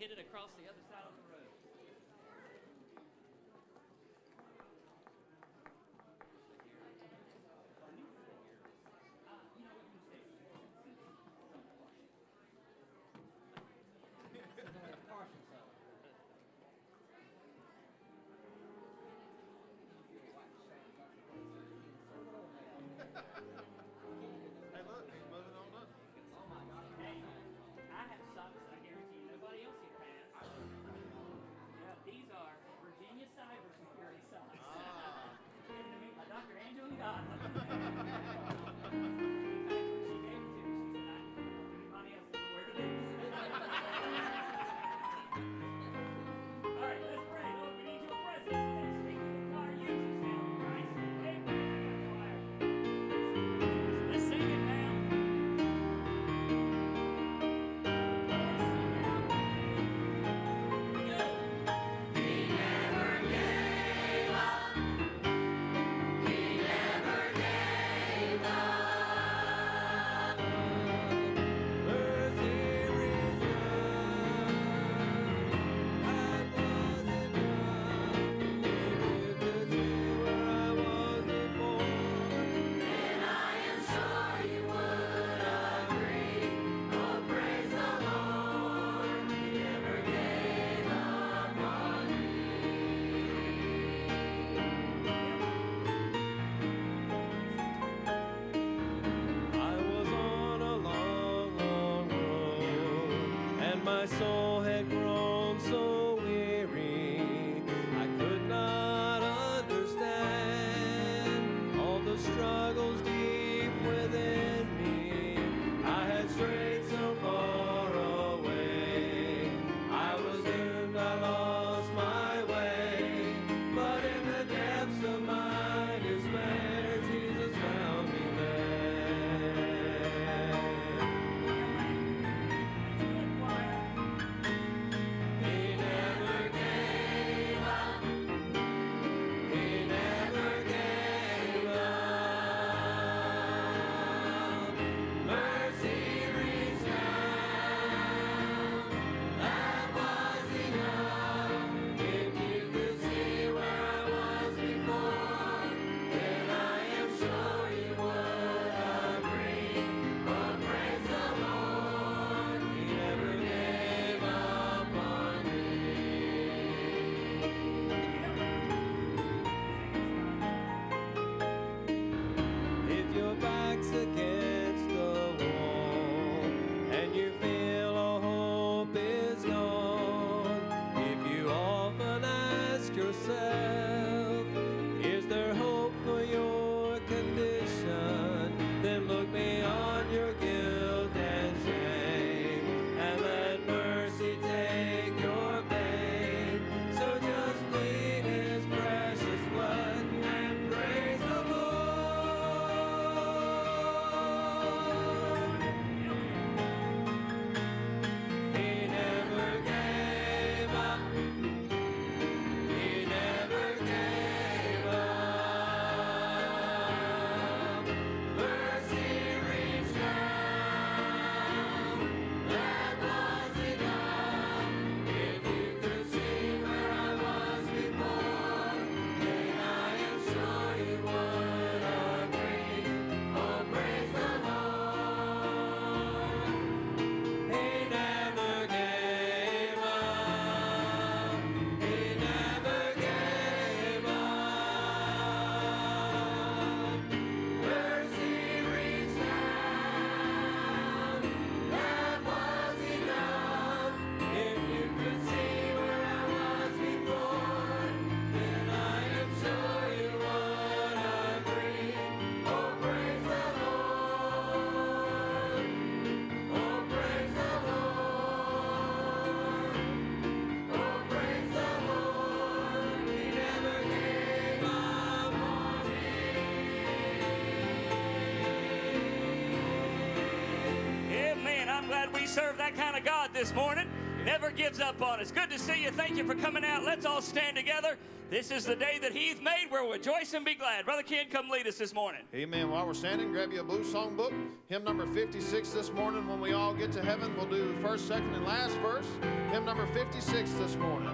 hit it across the other side my soul this morning. never gives up on us. Good to see you. Thank you for coming out. Let's all stand together. This is the day that He's made. We'll rejoice and be glad. Brother Ken, come lead us this morning. Amen. While we're standing, grab you a blue song book. Hymn number 56 this morning. When we all get to heaven, we'll do first, second, and last verse. Hymn number 56 this morning.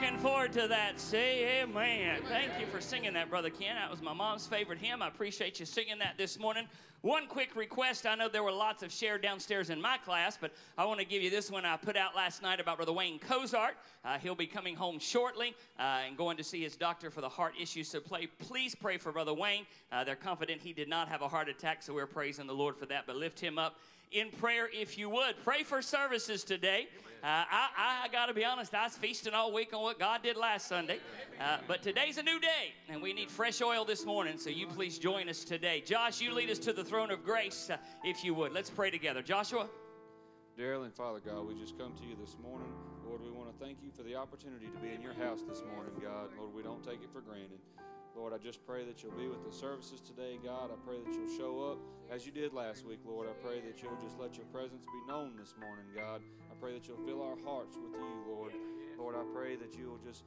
Looking forward to that, say amen. Thank you for singing that, Brother Ken. That was my mom's favorite hymn. I appreciate you singing that this morning. One quick request. I know there were lots of shared downstairs in my class, but I want to give you this one I put out last night about Brother Wayne Cozart. Uh, he'll be coming home shortly uh, and going to see his doctor for the heart issues. So play, please pray for Brother Wayne. Uh, they're confident he did not have a heart attack, so we're praising the Lord for that. But lift him up in prayer if you would. Pray for services today. Uh, I, I got to be honest, I was feasting all week on what God did last Sunday. Uh, but today's a new day, and we need fresh oil this morning, so you please join us today. Josh, you lead us to the throne of grace, uh, if you would. Let's pray together. Joshua? Dear Heavenly Father, God, we just come to you this morning. Lord, we want to thank you for the opportunity to be in your house this morning, God. Lord, we don't take it for granted. Lord, I just pray that you'll be with the services today, God. I pray that you'll show up as you did last week, Lord. I pray that you'll just let your presence be known this morning, God. I pray that you'll fill our hearts with you, Lord. Lord, I pray that you'll just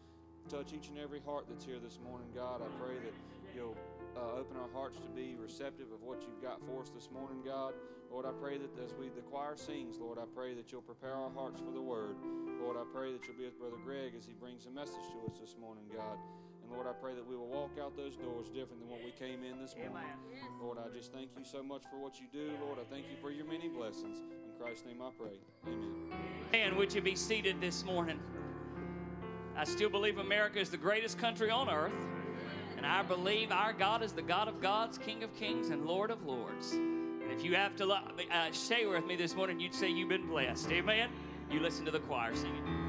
touch each and every heart that's here this morning, God. I pray that you'll uh, open our hearts to be receptive of what you've got for us this morning, God. Lord, I pray that as we the choir sings, Lord, I pray that you'll prepare our hearts for the word. Lord, I pray that you'll be with Brother Greg as he brings a message to us this morning, God. And Lord, I pray that we will walk out those doors different than what we came in this morning. Lord, I just thank you so much for what you do. Lord, I thank you for your many blessings. In Christ's name I pray. Amen. And would you be seated this morning? I still believe America is the greatest country on earth. And I believe our God is the God of gods, King of kings, and Lord of lords. And if you have to lo- uh, stay with me this morning, you'd say you've been blessed. Amen? You listen to the choir singing.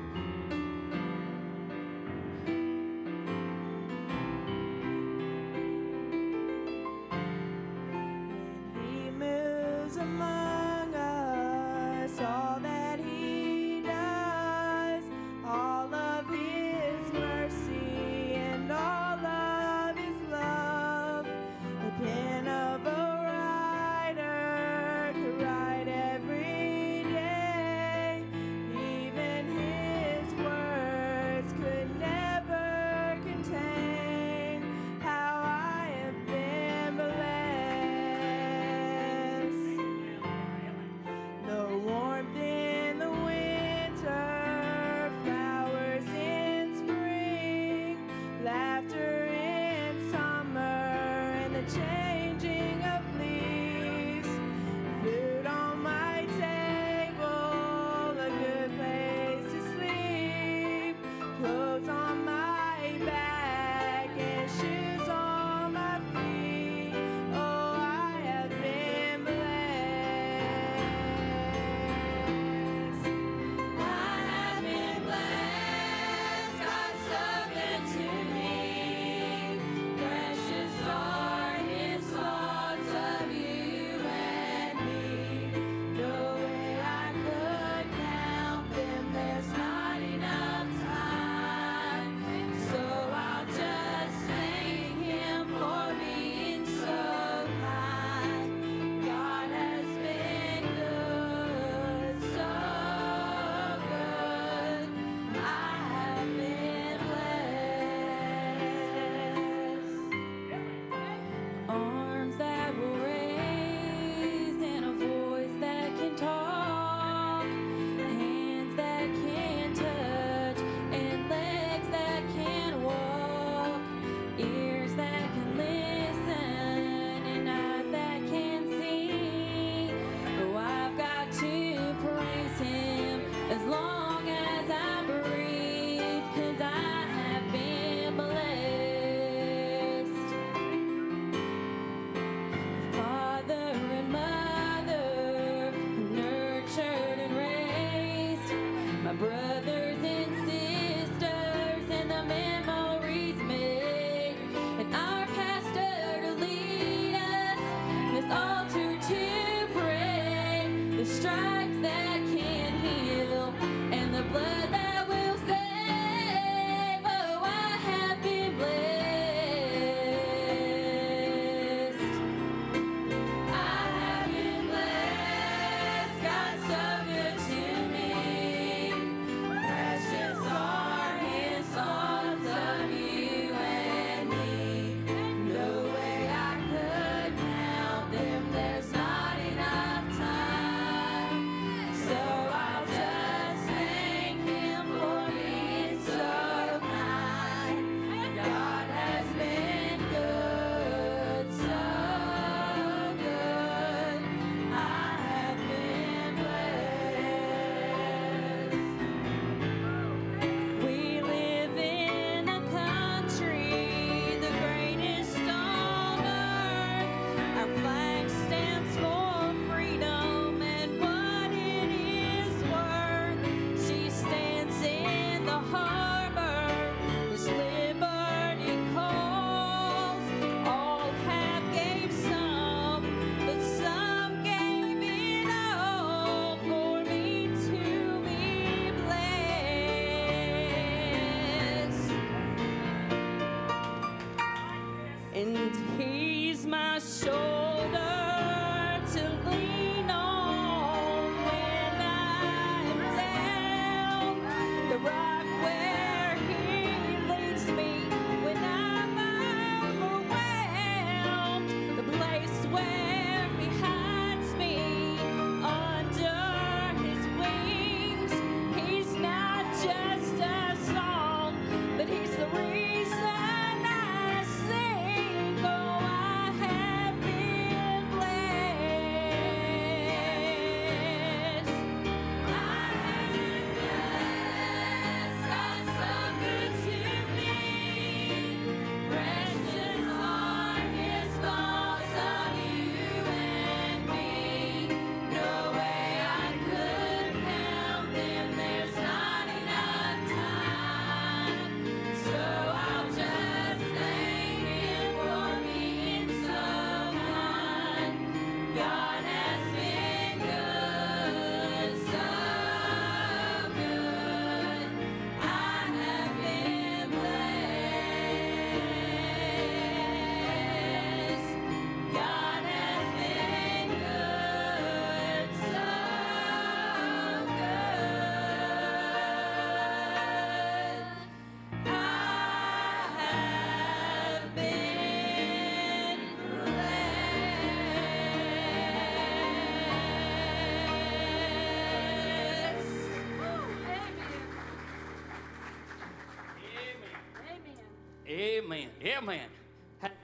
Amen.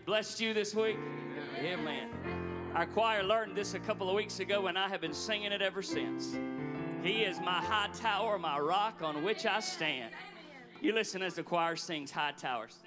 Blessed you this week. Amen. Our choir learned this a couple of weeks ago, and I have been singing it ever since. He is my high tower, my rock on which I stand. You listen as the choir sings High Towers."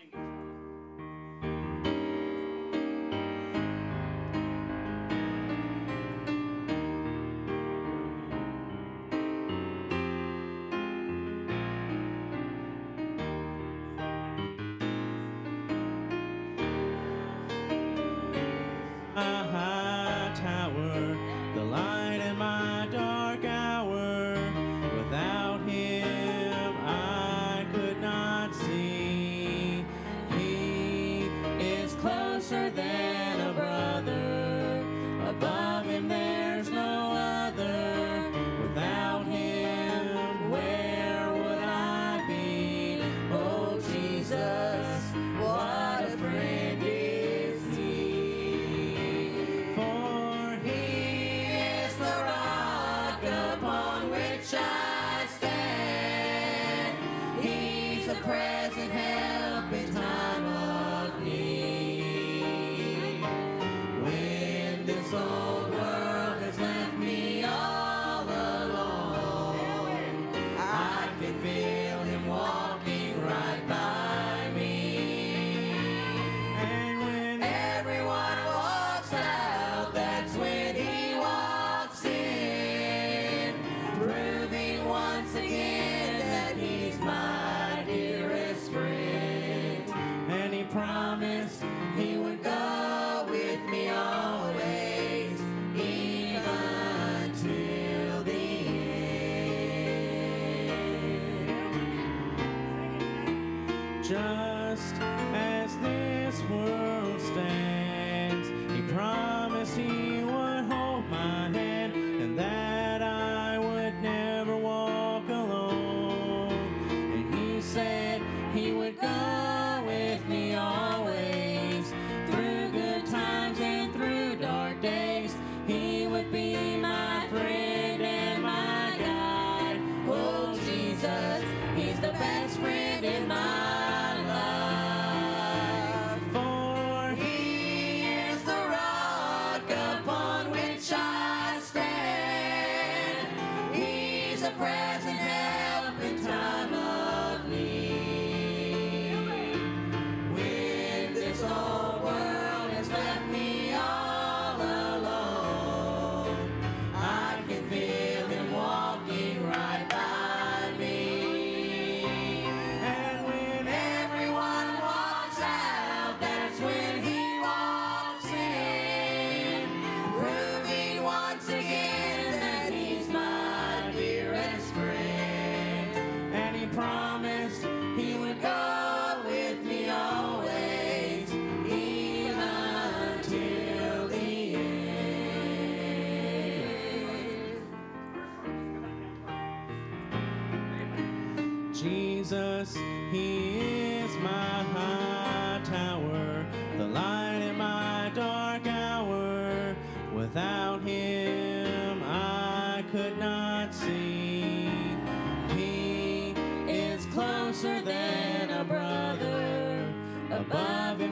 Without him, I could not see. He is closer than a brother above him.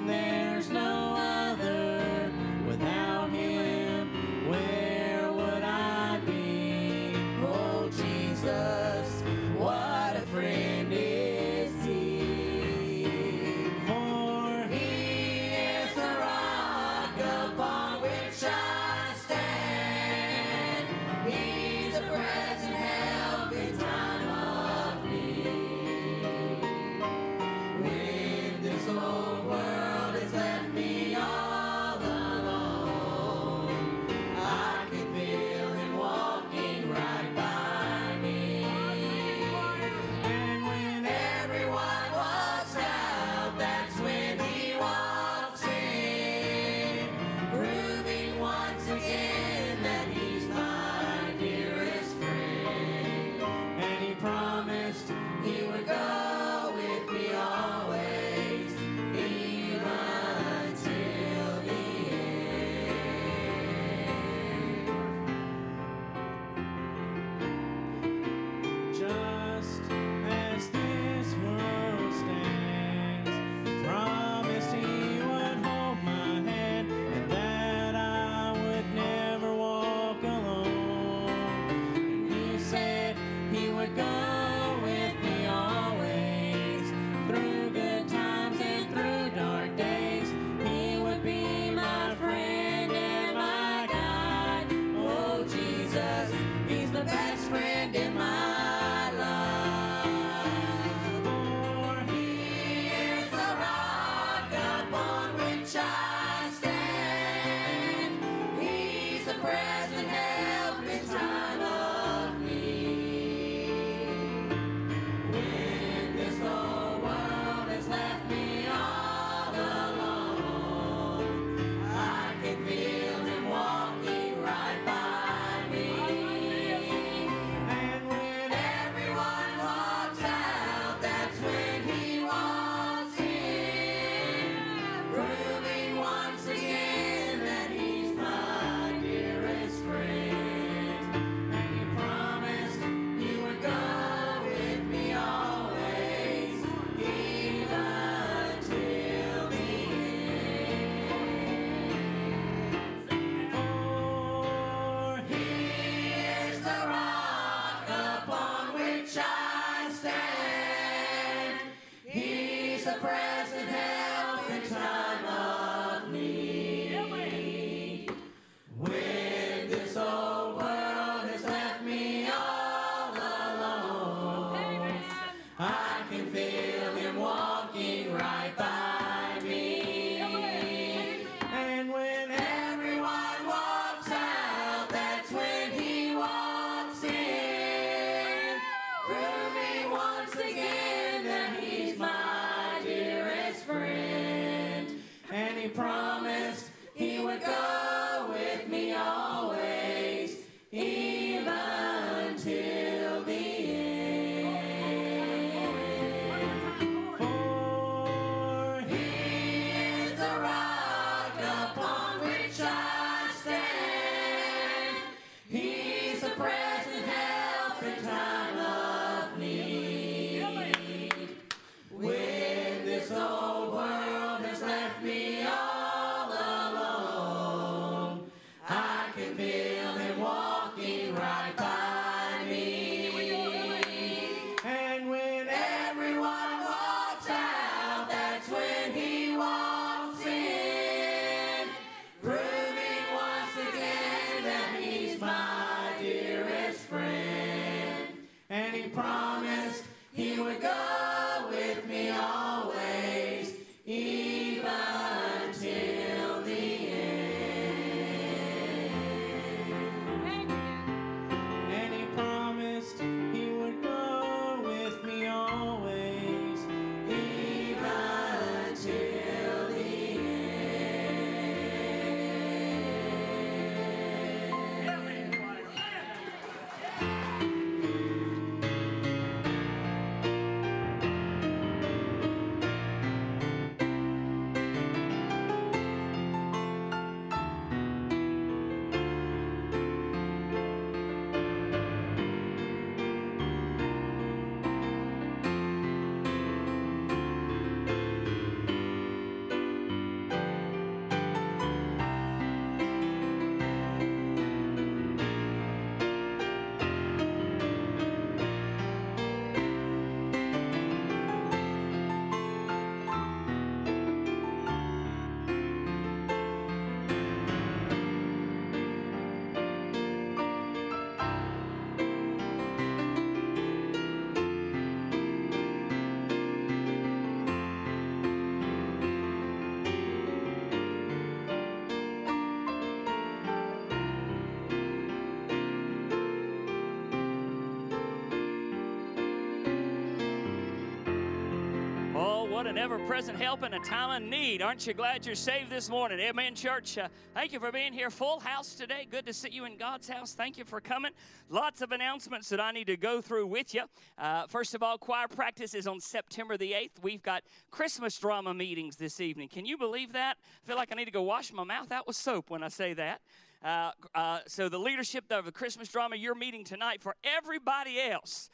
An ever present help in a time of need. Aren't you glad you're saved this morning? Amen, church. Uh, thank you for being here. Full house today. Good to see you in God's house. Thank you for coming. Lots of announcements that I need to go through with you. Uh, first of all, choir practice is on September the 8th. We've got Christmas drama meetings this evening. Can you believe that? I feel like I need to go wash my mouth out with soap when I say that. Uh, uh, so, the leadership of the Christmas drama, you're meeting tonight for everybody else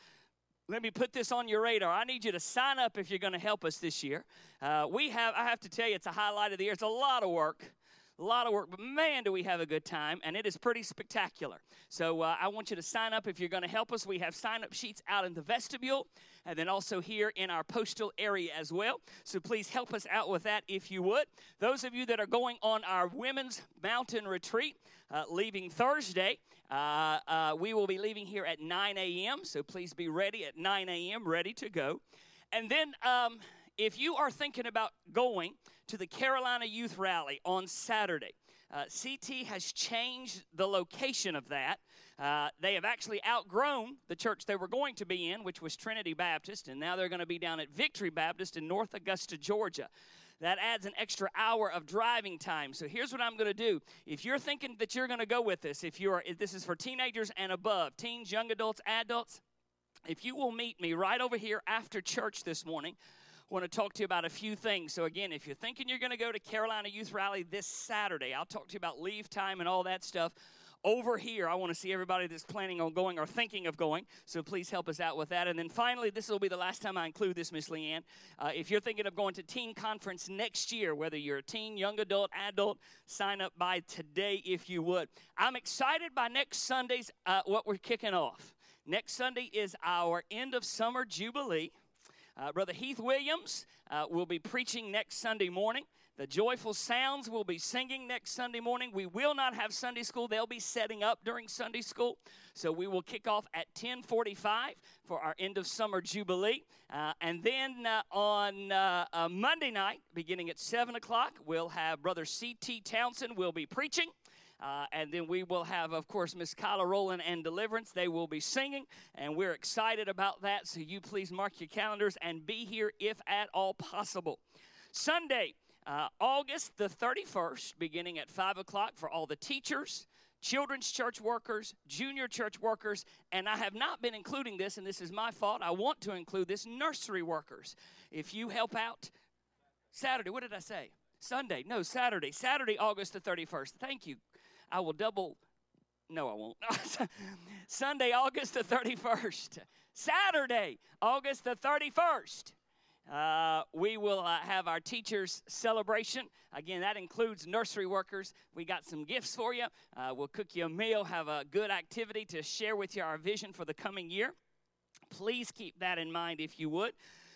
let me put this on your radar. I need you to sign up if you're going to help us this year. Uh, we have, I have to tell you, it's a highlight of the year. It's a lot of work, a lot of work, but man, do we have a good time, and it is pretty spectacular. So uh, I want you to sign up if you're going to help us. We have sign up sheets out in the vestibule, and then also here in our postal area as well. So please help us out with that if you would. Those of you that are going on our women's mountain retreat, uh, leaving Thursday, uh, uh, we will be leaving here at 9 a.m. So please be ready at 9 a.m., ready to go. And then, um, if you are thinking about going to the Carolina Youth Rally on Saturday, Uh, CT has changed the location of that. Uh, they have actually outgrown the church they were going to be in, which was Trinity Baptist, and now they're going to be down at Victory Baptist in North Augusta, Georgia. That adds an extra hour of driving time. So here's what I'm going to do. If you're thinking that you're going to go with this, if you're if this is for teenagers and above, teens, young adults, adults, if you will meet me right over here after church this morning, want to talk to you about a few things. So, again, if you're thinking you're going to go to Carolina Youth Rally this Saturday, I'll talk to you about leave time and all that stuff. Over here, I want to see everybody that's planning on going or thinking of going. So please help us out with that. And then finally, this will be the last time I include this, Miss Leanne. Uh, if you're thinking of going to teen conference next year, whether you're a teen, young adult, adult, sign up by today if you would. I'm excited by next Sunday's uh, what we're kicking off. Next Sunday is our end of summer jubilee. Uh, Brother Heath Williams uh, will be preaching next Sunday morning. The Joyful Sounds will be singing next Sunday morning. We will not have Sunday school. They'll be setting up during Sunday school. So we will kick off at 1045 for our end of summer jubilee. Uh, and then uh, on uh, Monday night, beginning at 7 o'clock, we'll have Brother C.T. Townsend will be preaching. Uh, and then we will have, of course, Miss Kyla Rowland and Deliverance. They will be singing, and we're excited about that. So you please mark your calendars and be here if at all possible. Sunday, uh, August the 31st, beginning at 5 o'clock for all the teachers, children's church workers, junior church workers, and I have not been including this, and this is my fault. I want to include this nursery workers. If you help out Saturday, what did I say? Sunday, no, Saturday, Saturday, August the 31st. Thank you. I will double, no, I won't. Sunday, August the 31st. Saturday, August the 31st. Uh, we will uh, have our teachers celebration again that includes nursery workers we got some gifts for you uh, we'll cook you a meal have a good activity to share with you our vision for the coming year please keep that in mind if you would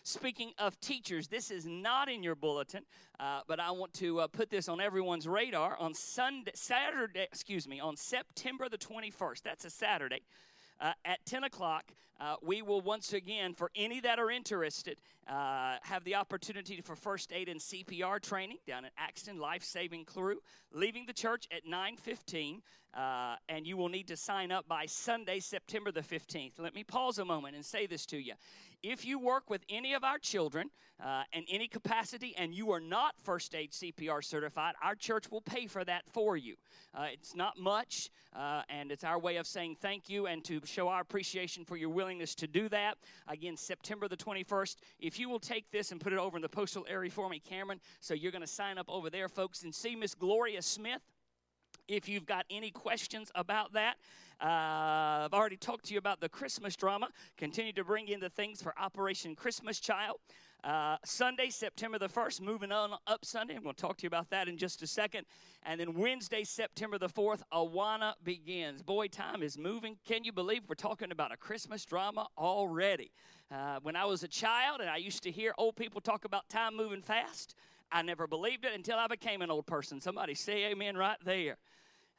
Speaking of teachers, this is not in your bulletin, uh, but I want to uh, put this on everyone's radar. On Sunday, Saturday, excuse me, on September the 21st, that's a Saturday, uh, at 10 o'clock, uh, we will once again, for any that are interested, uh, have the opportunity for first aid and CPR training down at Axton Life Saving Crew, leaving the church at 9:15, uh, and you will need to sign up by Sunday, September the 15th. Let me pause a moment and say this to you: if you work with any of our children uh, in any capacity and you are not first aid CPR certified, our church will pay for that for you. Uh, it's not much, uh, and it's our way of saying thank you and to show our appreciation for your willingness to do that. Again, September the 21st. If you will take this and put it over in the postal area for me, Cameron, so you're going to sign up over there, folks, and see Miss Gloria Smith. If you've got any questions about that, uh, I've already talked to you about the Christmas drama. Continue to bring in the things for Operation Christmas Child. Uh, Sunday, September the 1st, moving on up Sunday. I'm going to talk to you about that in just a second. And then Wednesday, September the 4th, Awana begins. Boy, time is moving. Can you believe we're talking about a Christmas drama already? Uh, when I was a child and I used to hear old people talk about time moving fast, I never believed it until I became an old person. Somebody say amen right there.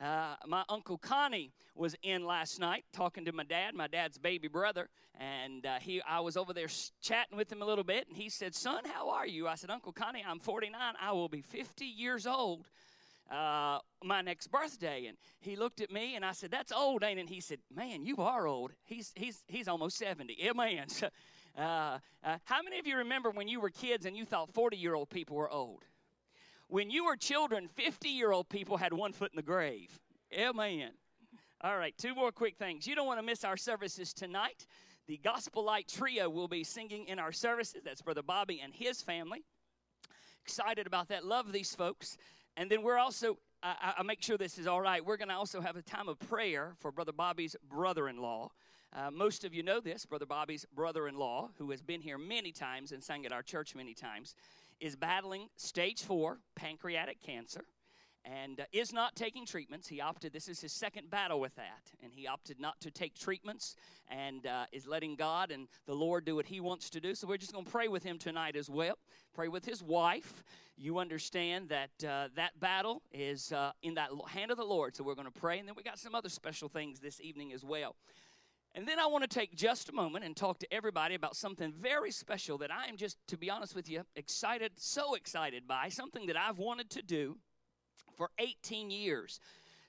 Uh, my uncle Connie was in last night talking to my dad, my dad's baby brother, and uh, he I was over there chatting with him a little bit, and he said, "Son, how are you?" I said, "Uncle Connie, I'm 49. I will be 50 years old." Uh, my next birthday, and he looked at me and I said, "That's old, ain't it?" And he said, "Man, you are old. He's he's he's almost 70. Yeah, man." So, uh, uh, how many of you remember when you were kids and you thought 40 year old people were old? When you were children, 50 year old people had one foot in the grave. Amen. All right, two more quick things. You don't want to miss our services tonight. The Gospel Light Trio will be singing in our services. That's Brother Bobby and his family. Excited about that. Love these folks. And then we're also, I, I make sure this is all right, we're going to also have a time of prayer for Brother Bobby's brother in law. Uh, most of you know this, Brother Bobby's brother in law, who has been here many times and sang at our church many times is battling stage four pancreatic cancer and uh, is not taking treatments. He opted, this is his second battle with that, and he opted not to take treatments and uh, is letting God and the Lord do what he wants to do. So we're just going to pray with him tonight as well. Pray with his wife. You understand that uh, that battle is uh, in that hand of the Lord. So we're going to pray, and then we got some other special things this evening as well. And then I want to take just a moment and talk to everybody about something very special that I am just, to be honest with you, excited, so excited by, something that I've wanted to do for 18 years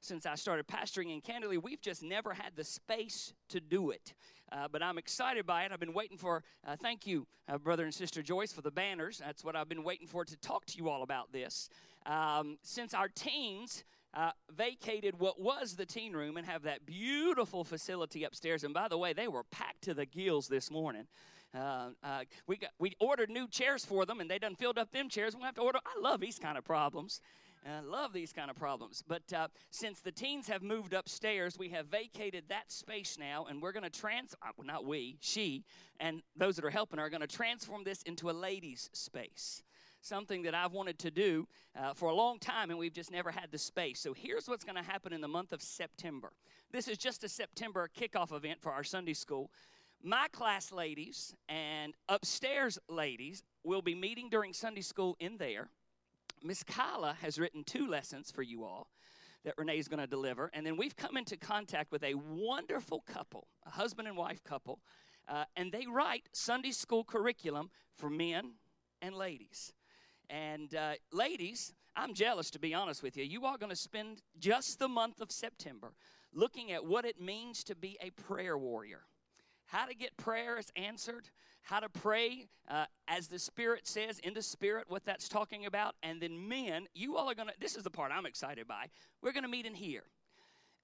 since I started pastoring in Candley, we've just never had the space to do it. Uh, but I'm excited by it. I've been waiting for, uh, thank you, uh, Brother and Sister Joyce, for the banners. That's what I've been waiting for to talk to you all about this. Um, since our teens uh, vacated what was the teen room and have that beautiful facility upstairs, and by the way, they were packed to the gills this morning. Uh, uh, we got we ordered new chairs for them, and they done filled up them chairs. We have to order. I love these kind of problems. I love these kind of problems. But uh, since the teens have moved upstairs, we have vacated that space now, and we're going to trans uh, not we, she, and those that are helping are going to transform this into a ladies' space. Something that I've wanted to do uh, for a long time, and we've just never had the space. So here's what's going to happen in the month of September. This is just a September kickoff event for our Sunday school. My class ladies and upstairs ladies will be meeting during Sunday school in there Miss Kyla has written two lessons for you all that Renee is going to deliver. And then we've come into contact with a wonderful couple, a husband and wife couple, uh, and they write Sunday school curriculum for men and ladies. And uh, ladies, I'm jealous to be honest with you. You are going to spend just the month of September looking at what it means to be a prayer warrior, how to get prayers answered, how to pray uh, as the Spirit says, in the Spirit, what that's talking about. And then, men, you all are going to, this is the part I'm excited by. We're going to meet in here.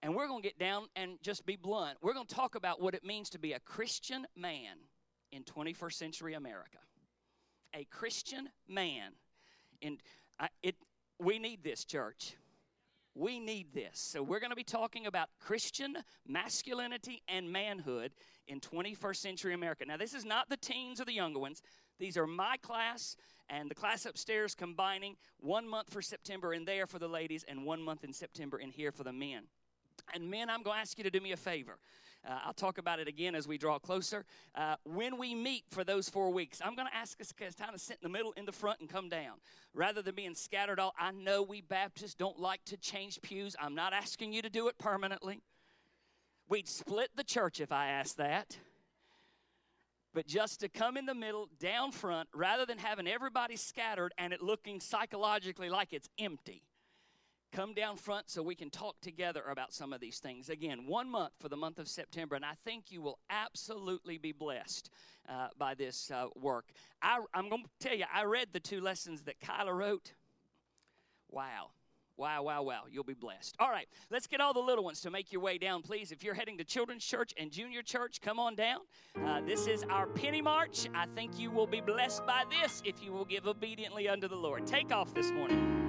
And we're going to get down and just be blunt. We're going to talk about what it means to be a Christian man in 21st century America. A Christian man. In, I, it, we need this, church. We need this. So, we're going to be talking about Christian masculinity and manhood in 21st century America. Now, this is not the teens or the younger ones. These are my class and the class upstairs combining one month for September in there for the ladies and one month in September in here for the men. And men, I'm going to ask you to do me a favor. Uh, I'll talk about it again as we draw closer. Uh, when we meet for those four weeks, I'm going to ask us to kind of sit in the middle, in the front, and come down. Rather than being scattered all, I know we Baptists don't like to change pews. I'm not asking you to do it permanently. We'd split the church if I asked that. But just to come in the middle, down front, rather than having everybody scattered and it looking psychologically like it's empty come down front so we can talk together about some of these things. Again, one month for the month of September, and I think you will absolutely be blessed uh, by this uh, work. I, I'm going to tell you, I read the two lessons that Kyla wrote. Wow. Wow, wow, wow. You'll be blessed. All right, let's get all the little ones to make your way down, please. If you're heading to Children's Church and Junior Church, come on down. Uh, this is our penny march. I think you will be blessed by this if you will give obediently unto the Lord. Take off this morning.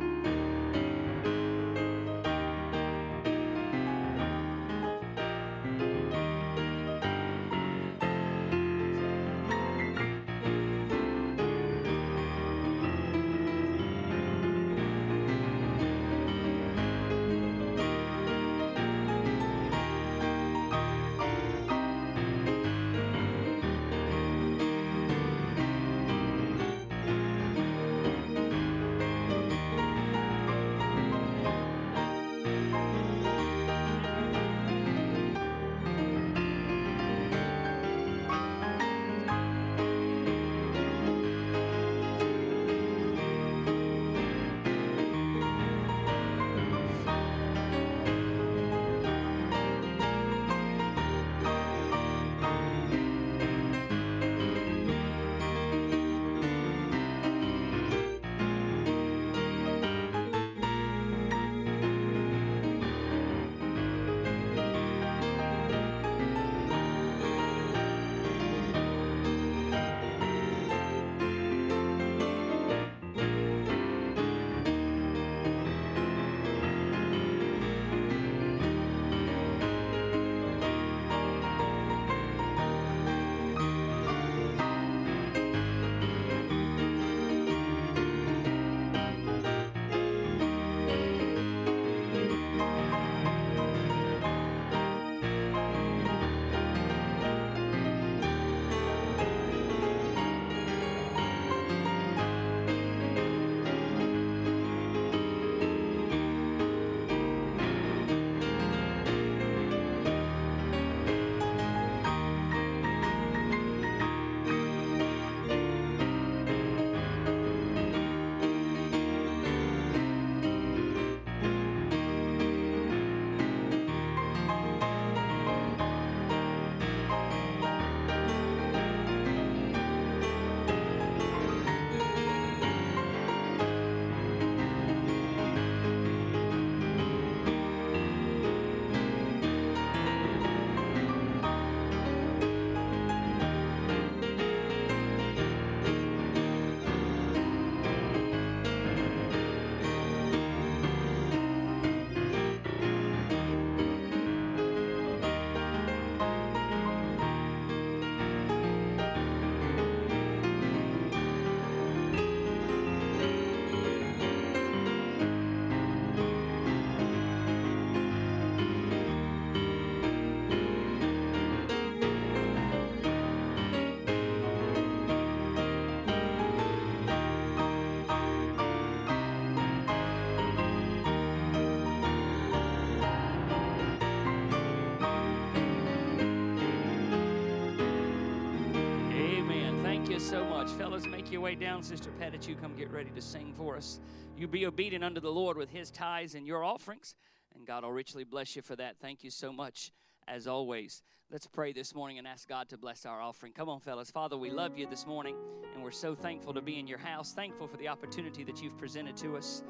Make your way down. Sister Pettit, you come get ready to sing for us. You be obedient unto the Lord with his tithes and your offerings, and God will richly bless you for that. Thank you so much, as always. Let's pray this morning and ask God to bless our offering. Come on, fellas. Father, we love you this morning, and we're so thankful to be in your house, thankful for the opportunity that you've presented to us.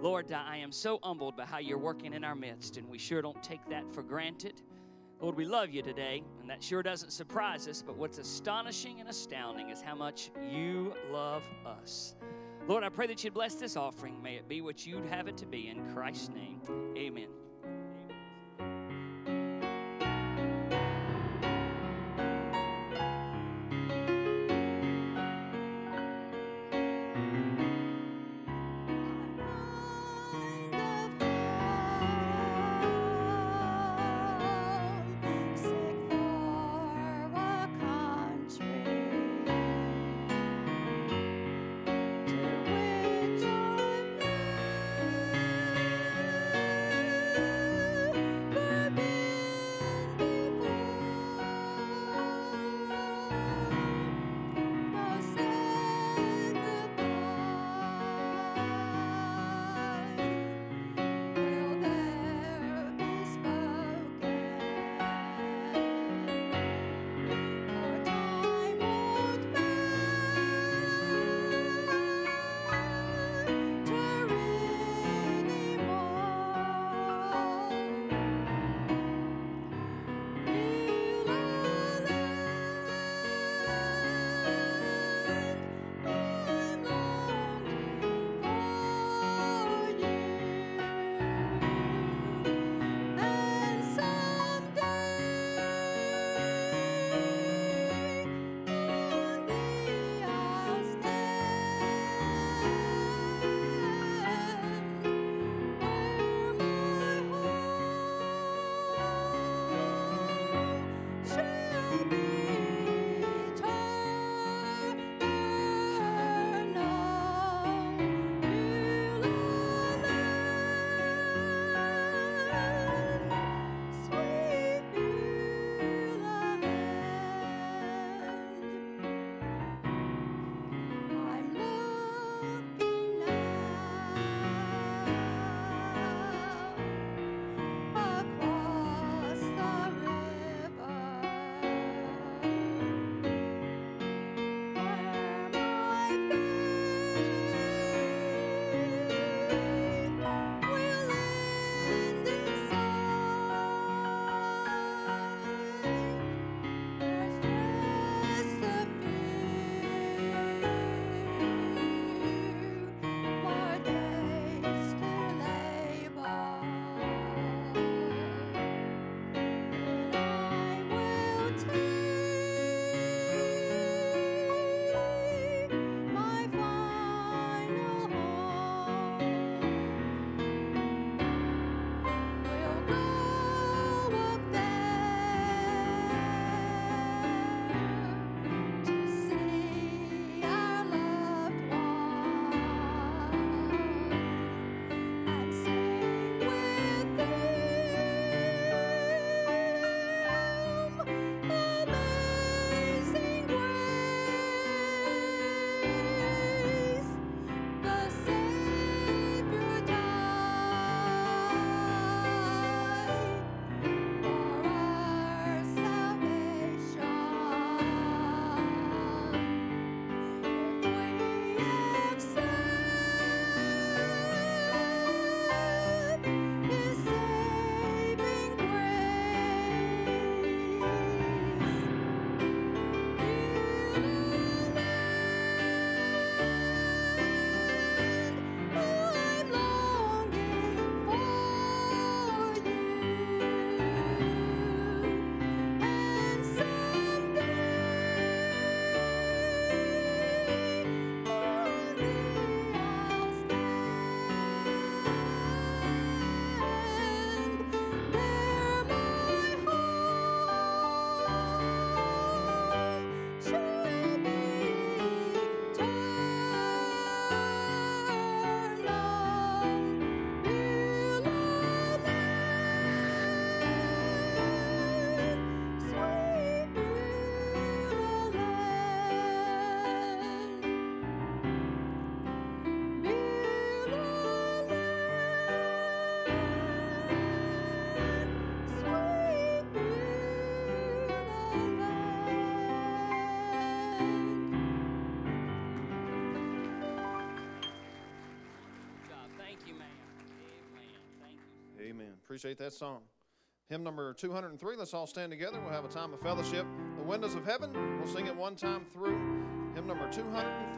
Lord, I am so humbled by how you're working in our midst, and we sure don't take that for granted. Lord, we love you today, and that sure doesn't surprise us, but what's astonishing and astounding is how much you love us. Lord, I pray that you'd bless this offering. May it be what you'd have it to be. In Christ's name, amen. Appreciate that song. Hymn number 203. Let's all stand together. We'll have a time of fellowship. The windows of heaven. We'll sing it one time through. Hymn number 203.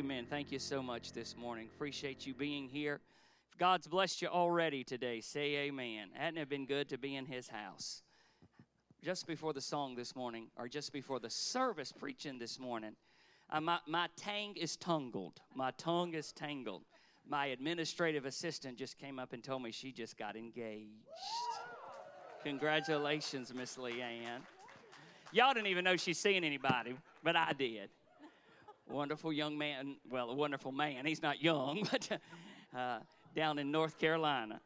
Amen. Thank you so much this morning. Appreciate you being here. If God's blessed you already today, say amen. Hadn't it been good to be in His house? Just before the song this morning, or just before the service preaching this morning, uh, my, my tang is tangled. My tongue is tangled. My administrative assistant just came up and told me she just got engaged. Congratulations, Miss Leanne. Y'all didn't even know she's seeing anybody, but I did. Wonderful young man, well, a wonderful man. He's not young, but uh, down in North Carolina.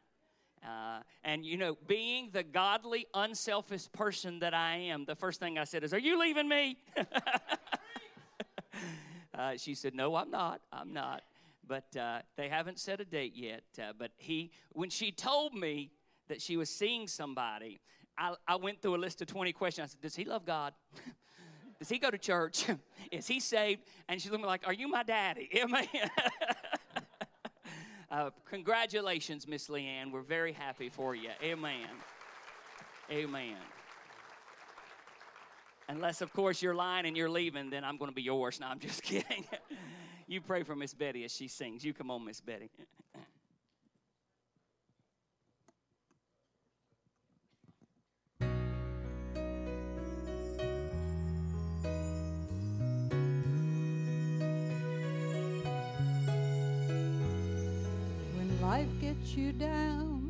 Uh, and you know, being the godly, unselfish person that I am, the first thing I said is, Are you leaving me? uh, she said, No, I'm not. I'm not. But uh, they haven't set a date yet. Uh, but he, when she told me that she was seeing somebody, I, I went through a list of 20 questions. I said, Does he love God? Does he go to church? Is he saved? And she's me like, Are you my daddy? Amen. uh, congratulations, Miss Leanne. We're very happy for you. Amen. Amen. Unless, of course, you're lying and you're leaving, then I'm going to be yours. No, I'm just kidding. you pray for Miss Betty as she sings. You come on, Miss Betty. You down,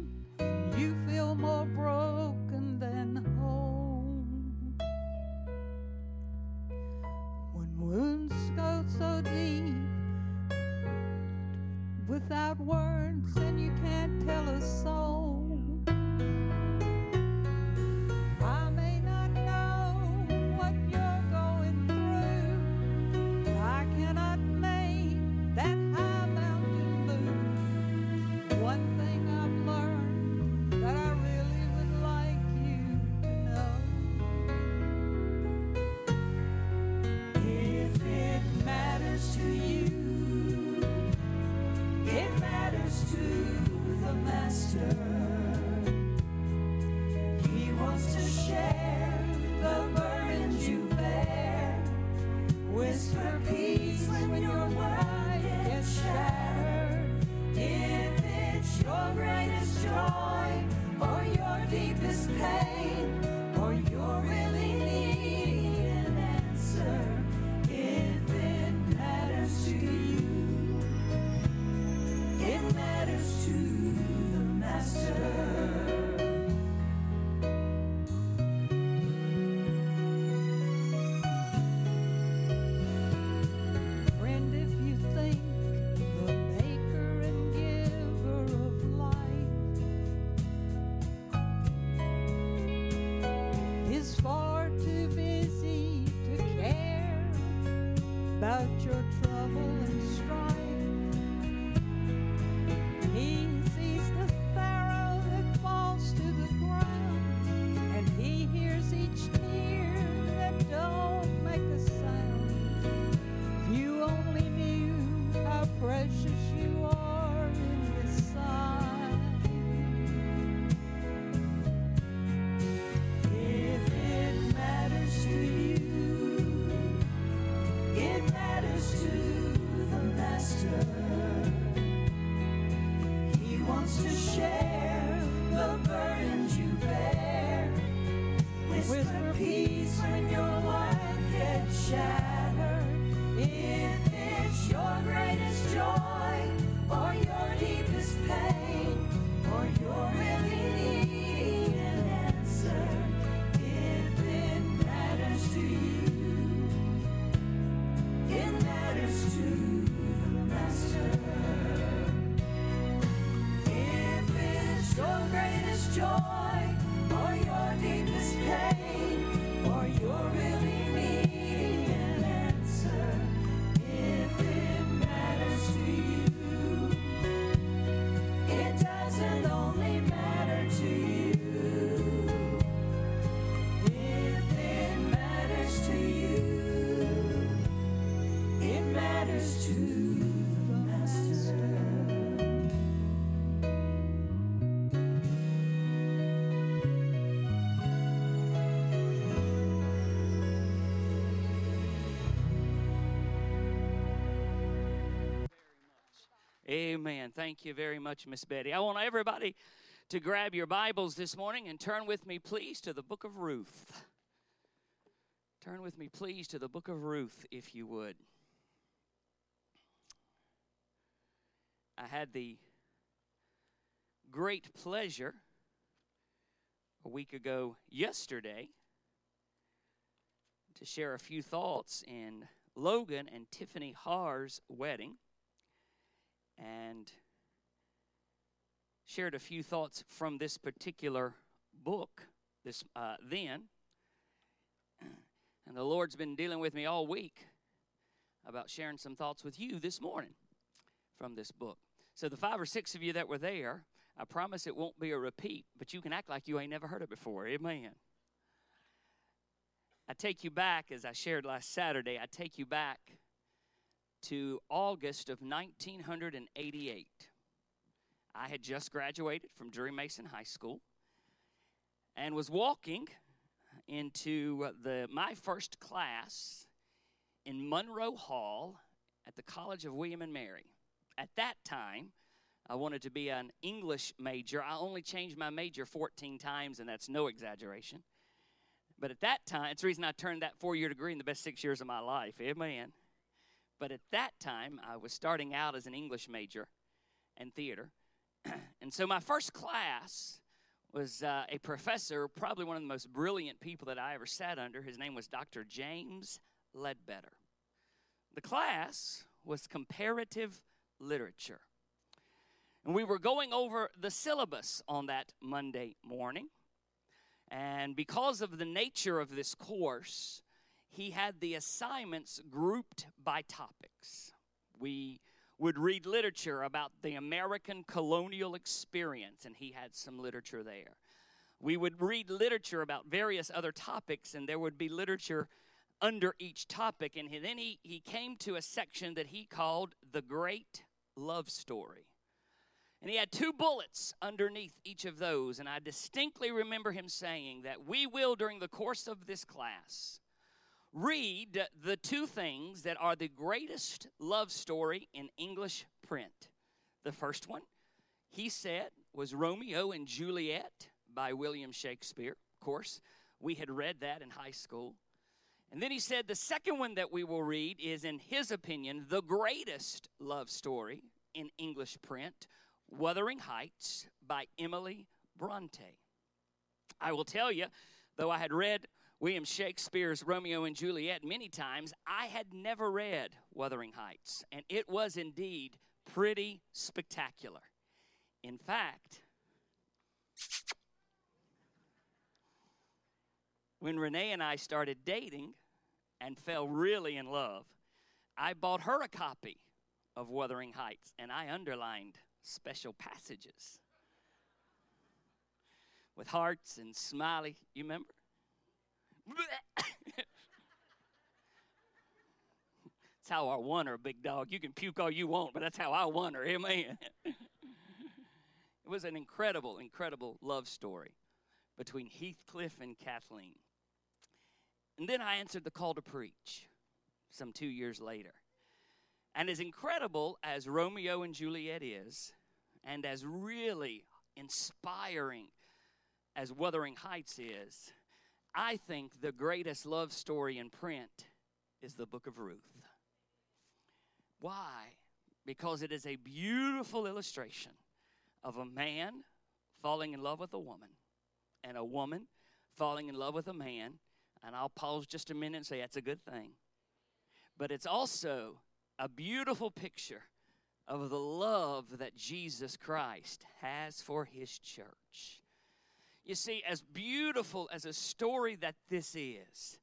Thank you very much, Miss Betty. I want everybody to grab your Bibles this morning and turn with me, please, to the book of Ruth. Turn with me, please, to the book of Ruth, if you would. I had the great pleasure a week ago yesterday to share a few thoughts in Logan and Tiffany Haar's wedding and shared a few thoughts from this particular book this uh, then. And the lord's been dealing with me all week about sharing some thoughts with you this morning from this book. So the five or six of you that were there i promise it won't be a repeat but you can act like you ain't never heard it before. Amen. I take you back, as I shared last Saturday, I take you back to August of 1988. I had just graduated from Drewry Mason High School and was walking into the my first class in Monroe Hall at the College of William and Mary. At that time, I wanted to be an English major. I only changed my major 14 times, and that's no exaggeration. But at that time, it's the reason I turned that four year degree in the best six years of my life. Amen. But at that time, I was starting out as an English major and theater. and so my first class was uh, a professor, probably one of the most brilliant people that I ever sat under. His name was Dr. James Ledbetter. The class was comparative literature. And we were going over the syllabus on that Monday morning. And because of the nature of this course, he had the assignments grouped by topics. We would read literature about the American colonial experience, and he had some literature there. We would read literature about various other topics, and there would be literature under each topic. And then he, he came to a section that he called the Great Love Story. And he had two bullets underneath each of those. And I distinctly remember him saying that we will, during the course of this class, read the two things that are the greatest love story in English print. The first one, he said, was Romeo and Juliet by William Shakespeare. Of course, we had read that in high school. And then he said the second one that we will read is, in his opinion, the greatest love story in English print Wuthering Heights by Emily Bronte. I will tell you, though I had read William Shakespeare's Romeo and Juliet many times, I had never read Wuthering Heights, and it was indeed pretty spectacular. In fact, when Renee and I started dating and fell really in love, I bought her a copy of Wuthering Heights and I underlined special passages with hearts and smiley. You remember? That's how I won her, big dog. You can puke all you want, but that's how I won her. Amen. it was an incredible, incredible love story between Heathcliff and Kathleen. And then I answered the call to preach some two years later. And as incredible as Romeo and Juliet is, and as really inspiring as Wuthering Heights is, I think the greatest love story in print is the book of Ruth. Why? Because it is a beautiful illustration of a man falling in love with a woman and a woman falling in love with a man. And I'll pause just a minute and say that's a good thing. But it's also a beautiful picture of the love that Jesus Christ has for his church. You see, as beautiful as a story that this is,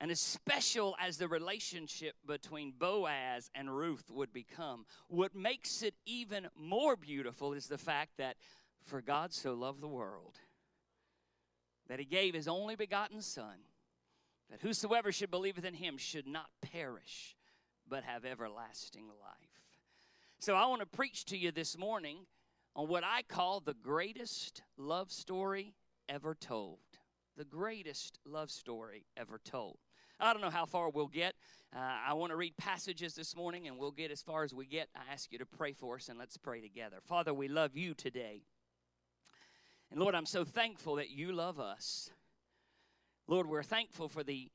and as special as the relationship between Boaz and Ruth would become, what makes it even more beautiful is the fact that for God so loved the world that he gave his only begotten Son, that whosoever should believeth in him should not perish, but have everlasting life. So I want to preach to you this morning on what I call the greatest love story ever told. The greatest love story ever told. I don't know how far we'll get. Uh, I want to read passages this morning, and we'll get as far as we get. I ask you to pray for us, and let's pray together. Father, we love you today. And Lord, I'm so thankful that you love us. Lord, we're thankful for the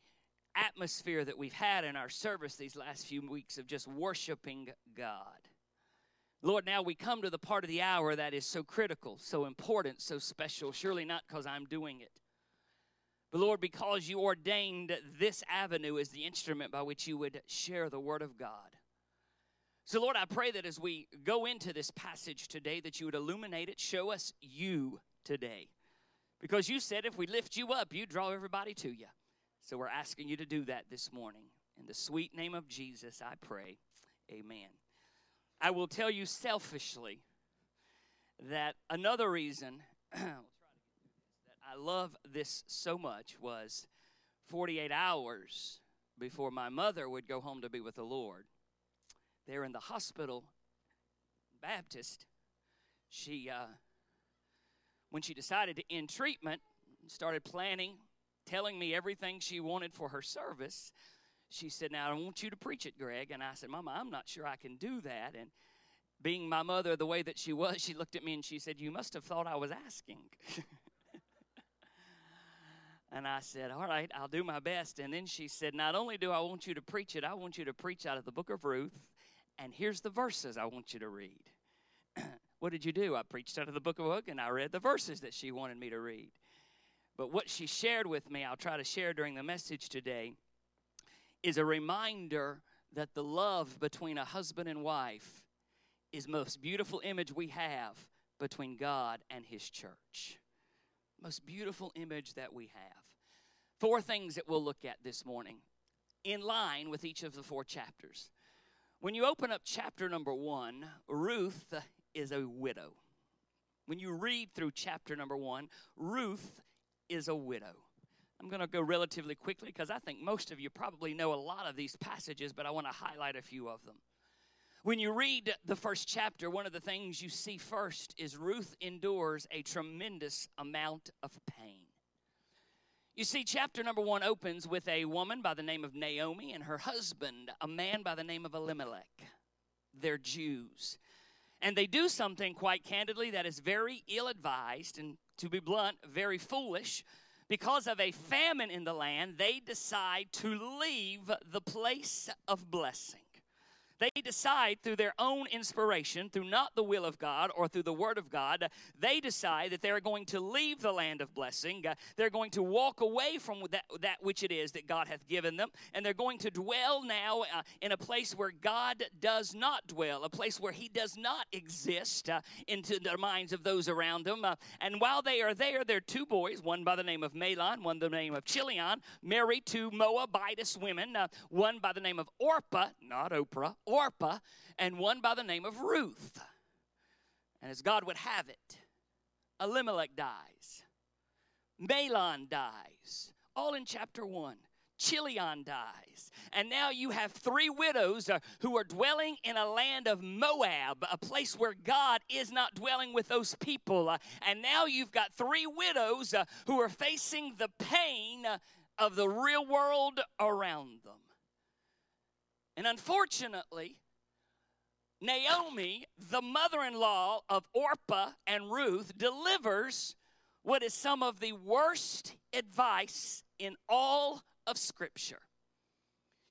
atmosphere that we've had in our service these last few weeks of just worshiping God. Lord, now we come to the part of the hour that is so critical, so important, so special. Surely not because I'm doing it, but Lord, because you ordained this avenue as the instrument by which you would share the Word of God. So, Lord, I pray that as we go into this passage today, that you would illuminate it, show us you today. Because you said if we lift you up, you draw everybody to you. So we're asking you to do that this morning. In the sweet name of Jesus, I pray. Amen. I will tell you selfishly that another reason that I love this so much was 48 hours before my mother would go home to be with the Lord. There in the hospital, Baptist, she, uh, when she decided to end treatment, started planning, telling me everything she wanted for her service she said, Now I want you to preach it, Greg. And I said, Mama, I'm not sure I can do that. And being my mother the way that she was, she looked at me and she said, You must have thought I was asking. and I said, All right, I'll do my best. And then she said, Not only do I want you to preach it, I want you to preach out of the book of Ruth. And here's the verses I want you to read. what did you do? I preached out of the book of Ruth and I read the verses that she wanted me to read. But what she shared with me, I'll try to share during the message today is a reminder that the love between a husband and wife is most beautiful image we have between God and his church. Most beautiful image that we have. Four things that we'll look at this morning in line with each of the four chapters. When you open up chapter number 1, Ruth is a widow. When you read through chapter number 1, Ruth is a widow. I'm going to go relatively quickly because I think most of you probably know a lot of these passages, but I want to highlight a few of them. When you read the first chapter, one of the things you see first is Ruth endures a tremendous amount of pain. You see, chapter number one opens with a woman by the name of Naomi and her husband, a man by the name of Elimelech. They're Jews. And they do something, quite candidly, that is very ill advised and, to be blunt, very foolish because of a famine in the land, they decide to leave the place of blessing. They decide through their own inspiration, through not the will of God or through the word of God, they decide that they're going to leave the land of blessing. Uh, they're going to walk away from that, that which it is that God hath given them, and they're going to dwell now uh, in a place where God does not dwell, a place where He does not exist uh, into the minds of those around them. Uh, and while they are there, there are two boys, one by the name of Mahlon, one by the name of Chilion, married to Moabitess women, uh, one by the name of Orpah, not Oprah, Orpah, and one by the name of Ruth. And as God would have it, Elimelech dies, Mahlon dies, all in chapter 1. Chilion dies. And now you have three widows uh, who are dwelling in a land of Moab, a place where God is not dwelling with those people. Uh, and now you've got three widows uh, who are facing the pain uh, of the real world around them. And unfortunately, Naomi, the mother in law of Orpah and Ruth, delivers what is some of the worst advice in all of Scripture.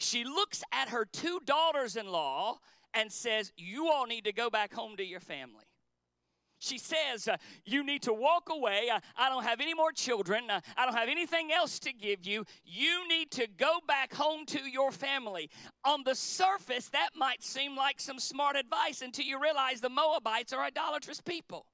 She looks at her two daughters in law and says, You all need to go back home to your family. She says, uh, You need to walk away. Uh, I don't have any more children. Uh, I don't have anything else to give you. You need to go back home to your family. On the surface, that might seem like some smart advice until you realize the Moabites are idolatrous people.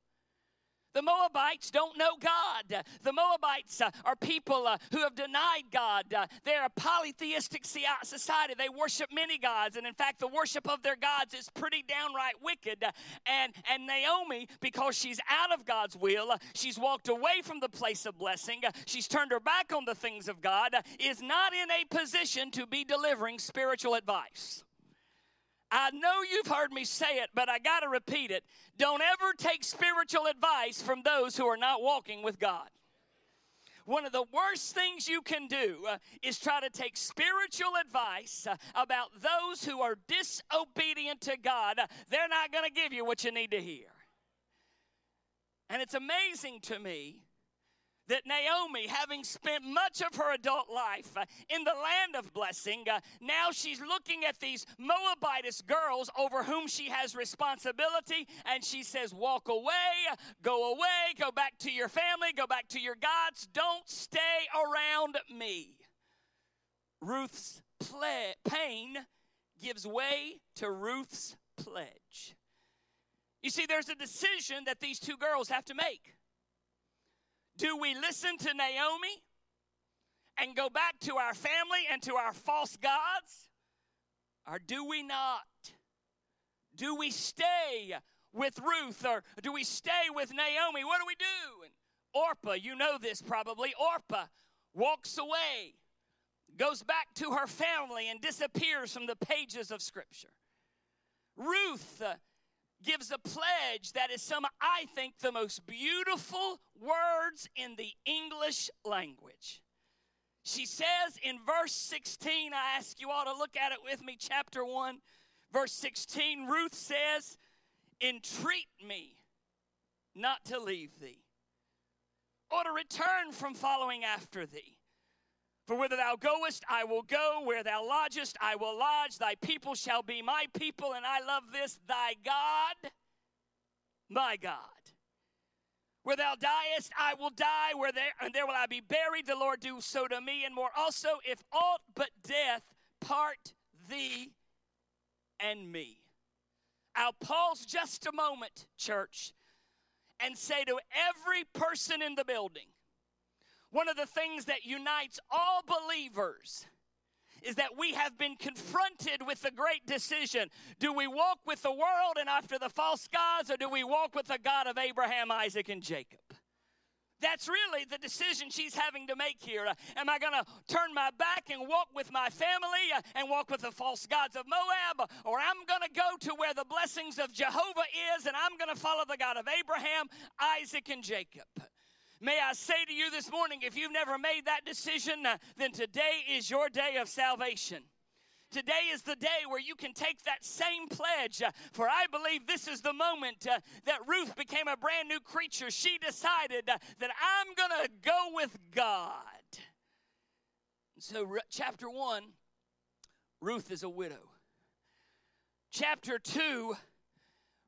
The Moabites don't know God. The Moabites uh, are people uh, who have denied God. Uh, they're a polytheistic society. They worship many gods, and in fact, the worship of their gods is pretty downright wicked. And and Naomi, because she's out of God's will, she's walked away from the place of blessing. She's turned her back on the things of God. Is not in a position to be delivering spiritual advice. I know you've heard me say it, but I got to repeat it. Don't ever take spiritual advice from those who are not walking with God. one of the worst things you can do uh, is try to take spiritual advice uh, about those who are disobedient to God. They're not going to give you what you need to hear. And it's amazing to me that Naomi, having spent much of her adult life uh, in the land of blessing, uh, now she's looking at these Moabitess girls over whom she has responsibility, and she says, Walk away, go away, go back to your family, go back to your gods, don't stay around me. Ruth's ple- pain gives way to Ruth's pledge. You see, there's a decision that these two girls have to make. Do we listen to Naomi and go back to our family and to our false gods? Or do we not? Do we stay with Ruth or do we stay with Naomi? What do we do? And Orpah, you know this probably. Orpah walks away, goes back to her family, and disappears from the pages of Scripture. Ruth uh, gives a pledge that is some, I think, the most beautiful words in the English language. She says in verse 16, I ask you all to look at it with me, chapter 1, verse 16, Ruth says, Entreat me not to leave thee, or to return from following after thee. For whither thou goest, I will go. Where thou lodgest, I will lodge. Thy people shall be my people. And I love this thy God, my God. Where thou diest, I will die. Where there, and there will I be buried. The Lord do so to me, and more also, if aught but death part thee and me. I'll pause just a moment, church, and say to every person in the building, one of the things that unites all believers is that we have been confronted with the great decision. Do we walk with the world and after the false gods, or do we walk with the God of Abraham, Isaac, and Jacob? That's really the decision she's having to make here. Uh, am I going to turn my back and walk with my family uh, and walk with the false gods of Moab? Or I'm going to go to where the blessings of Jehovah is and I'm going to follow the God of Abraham, Isaac, and Jacob? May I say to you this morning, if you've never made that decision, uh, then today is your day of salvation. Today is the day where you can take that same pledge. uh, for I believe this is the moment uh, that Ruth became a brand new creature. She decided uh, that I'm going to go with God. So, chapter 1, Ruth is a widow. Chapter 2,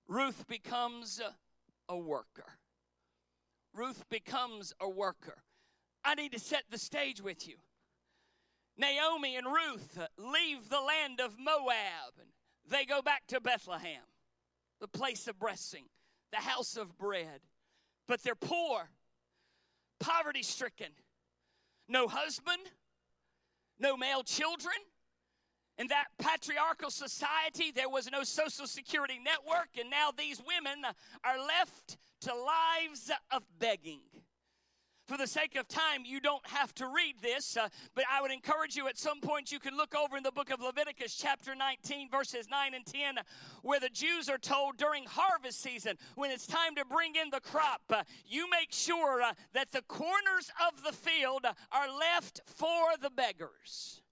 Ruth becomes a worker. Ruth becomes a worker. I need to set the stage with you. Naomi and Ruth leave the land of Moab and they go back to Bethlehem, the place of blessing, the house of bread. But they're poor, poverty stricken, no husband, no male children. In that patriarchal society, there was no social security network, and now these women are left to lives of begging. For the sake of time, you don't have to read this, uh, but I would encourage you at some point you can look over in the book of Leviticus, chapter 19, verses 9 and 10, where the Jews are told during harvest season, when it's time to bring in the crop, uh, you make sure uh, that the corners of the field are left for the beggars.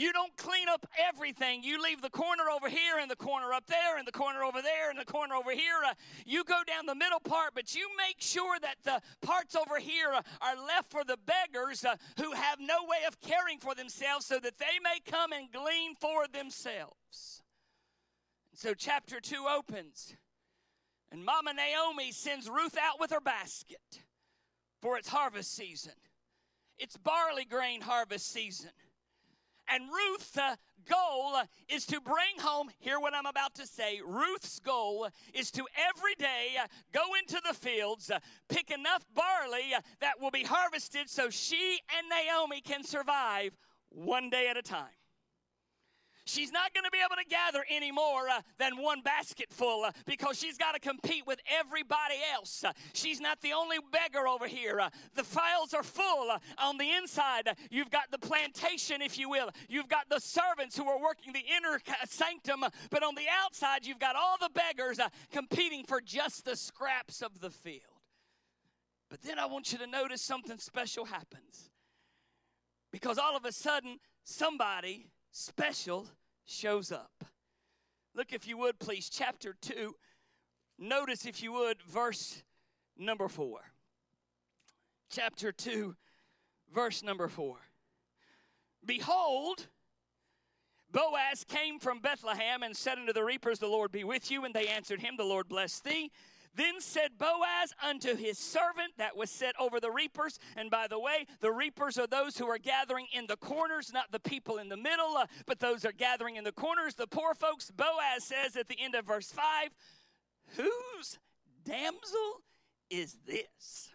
You don't clean up everything. You leave the corner over here and the corner up there and the corner over there and the corner over here. Uh, you go down the middle part, but you make sure that the parts over here uh, are left for the beggars uh, who have no way of caring for themselves so that they may come and glean for themselves. So, chapter 2 opens, and Mama Naomi sends Ruth out with her basket for its harvest season. It's barley grain harvest season. And Ruth's uh, goal is to bring home, hear what I'm about to say. Ruth's goal is to every day uh, go into the fields, uh, pick enough barley that will be harvested so she and Naomi can survive one day at a time. She's not going to be able to gather any more uh, than one basket full uh, because she's got to compete with everybody else. Uh, she's not the only beggar over here. Uh, the files are full uh, on the inside. you've got the plantation, if you will. You've got the servants who are working the inner sanctum, uh, but on the outside, you've got all the beggars competing for just the scraps of the field. But then I want you to notice something special happens. Because all of a sudden, somebody special shows up. Look, if you would, please, chapter 2. Notice, if you would, verse number 4. Chapter 2, verse number 4. Behold, Boaz came from Bethlehem and said unto the reapers, The Lord be with you. And they answered him, The Lord bless thee. Then said Boaz unto his servant that was set over the reapers. And by the way, the reapers are those who are gathering in the corners, not the people in the middle, uh, but those are gathering in the corners, the poor folks. Boaz says at the end of verse 5, Whose damsel is this?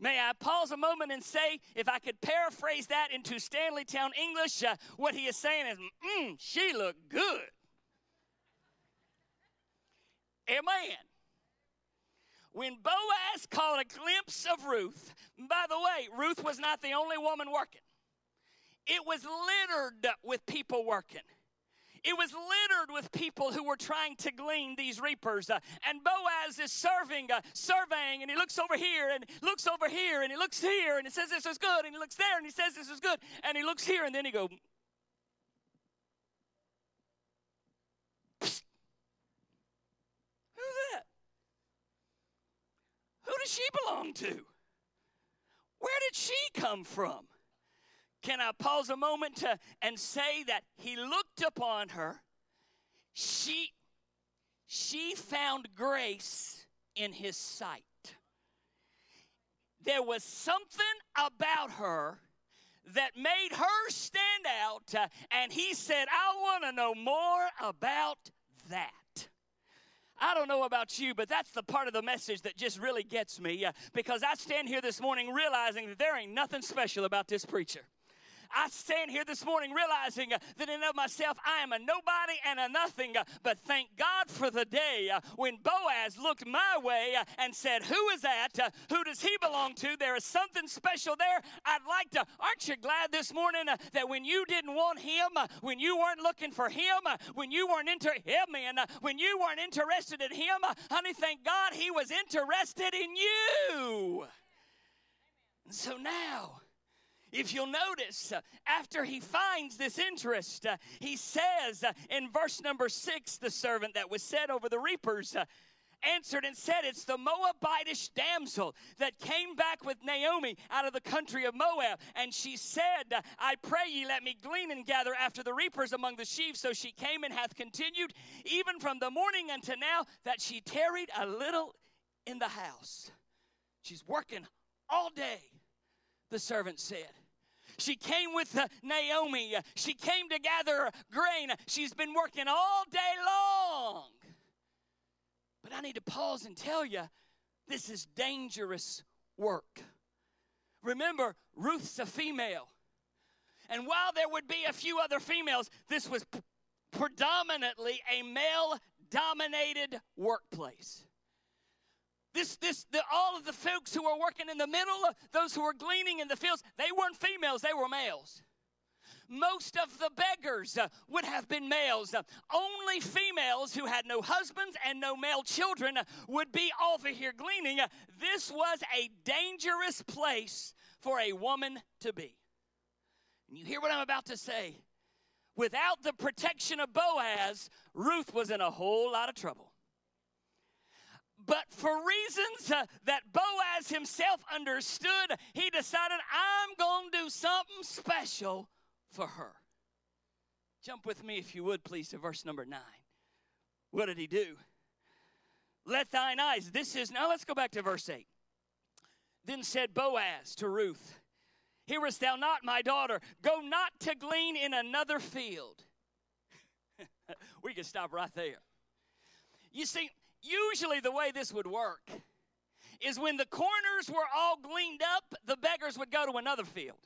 May I pause a moment and say, if I could paraphrase that into Stanleytown English, uh, what he is saying is, mm, she looked good. Amen. When Boaz caught a glimpse of Ruth, by the way, Ruth was not the only woman working, it was littered with people working. It was littered with people who were trying to glean these reapers. Uh, and Boaz is serving, uh, surveying, and he looks over here and looks over here and he looks here and he says this is good and he looks there and he says this is good and he looks here and then he goes, Psst. Who's that? Who does she belong to? Where did she come from? Can I pause a moment to, and say that he looked upon her? She, she found grace in his sight. There was something about her that made her stand out, uh, and he said, I want to know more about that. I don't know about you, but that's the part of the message that just really gets me uh, because I stand here this morning realizing that there ain't nothing special about this preacher. I stand here this morning realizing that in of myself I am a nobody and a nothing, but thank God for the day uh, when Boaz looked my way uh, and said, Who is that? Uh, who does he belong to? There is something special there. I'd like to, aren't you glad this morning that when you didn't want him, when you weren't looking for him, when you weren't inter- him man, when you weren't interested in him, honey, thank God he was interested in you. And so now, if you'll notice, uh, after he finds this interest, uh, he says uh, in verse number six, the servant that was set over the reapers answered and said, It's the Moabitish damsel that came back with Naomi out of the country of Moab. And she said, I pray ye, let me glean and gather after the reapers among the sheaves. So she came and hath continued, even from the morning unto now, that she tarried a little in the house. She's working all day the servant said. She came with uh, Naomi. She came to gather grain. She's been working all day long. But I need to pause and tell you this is dangerous work. Remember, Ruth's a female. And while there would be a few other females, this was p- predominantly a male dominated workplace. This, this, the, all of the folks who were working in the middle, those who were gleaning in the fields, they weren't females, they were males. Most of the beggars uh, would have been males. Uh, only females who had no husbands and no male children uh, would be over here gleaning. This was a dangerous place for a woman to be. And you hear what I'm about to say? Without the protection of Boaz, Ruth was in a whole lot of trouble. But for reasons uh, that Boaz himself understood, he decided, I'm going to do something special for her. Jump with me, if you would, please, to verse number nine. What did he do? Let thine eyes, this is, now let's go back to verse 8. Then said Boaz to Ruth, Hearest thou not, my daughter? Go not to glean in another field. we can stop right there. You see, Usually, the way this would work is when the corners were all gleaned up, the beggars would go to another field.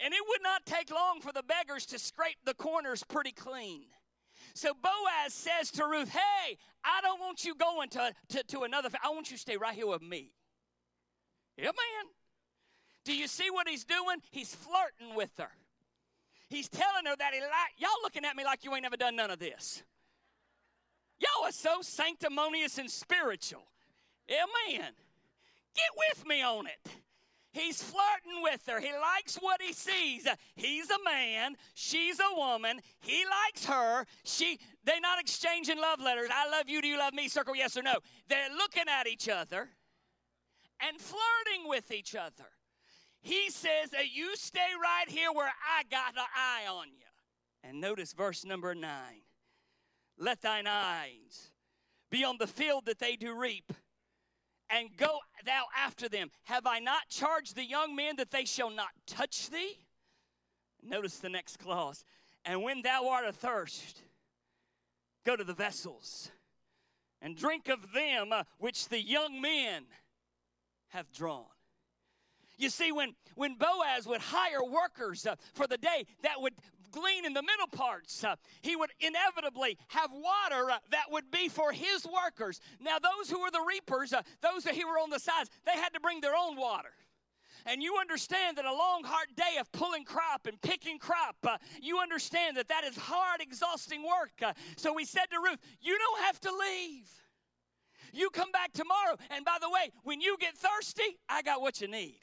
And it would not take long for the beggars to scrape the corners pretty clean. So Boaz says to Ruth, Hey, I don't want you going to, to, to another field. I want you to stay right here with me. Yeah, man. Do you see what he's doing? He's flirting with her. He's telling her that he like y'all looking at me like you ain't never done none of this. Y'all are so sanctimonious and spiritual. Amen. Get with me on it. He's flirting with her. He likes what he sees. He's a man, she's a woman. He likes her. She they're not exchanging love letters. I love you, do you love me? Circle yes or no. They're looking at each other and flirting with each other. He says that you stay right here where I got an eye on you. And notice verse number nine. Let thine eyes be on the field that they do reap and go thou after them. Have I not charged the young men that they shall not touch thee? Notice the next clause. And when thou art athirst, go to the vessels and drink of them uh, which the young men have drawn. You see, when, when Boaz would hire workers uh, for the day that would glean in the middle parts, uh, he would inevitably have water uh, that would be for his workers. Now, those who were the reapers, uh, those who were on the sides, they had to bring their own water. And you understand that a long, hard day of pulling crop and picking crop, uh, you understand that that is hard, exhausting work. Uh, so we said to Ruth, You don't have to leave. You come back tomorrow. And by the way, when you get thirsty, I got what you need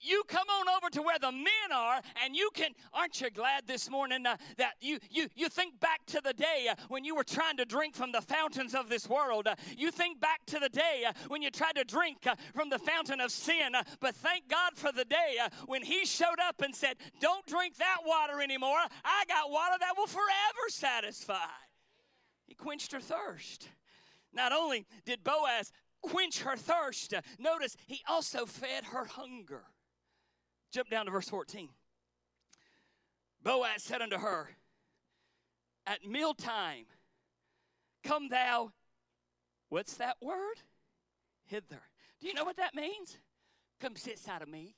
you come on over to where the men are and you can aren't you glad this morning uh, that you you you think back to the day uh, when you were trying to drink from the fountains of this world uh, you think back to the day uh, when you tried to drink uh, from the fountain of sin uh, but thank God for the day when he showed up and said don't drink that water anymore. I got water that will forever satisfy. He quenched her thirst. Not only did Boaz quench her thirst, notice he also fed her hunger. Jump down to verse 14. Boaz said unto her, At mealtime, come thou, what's that word? Hither. Do you know what that means? Come sit side of me.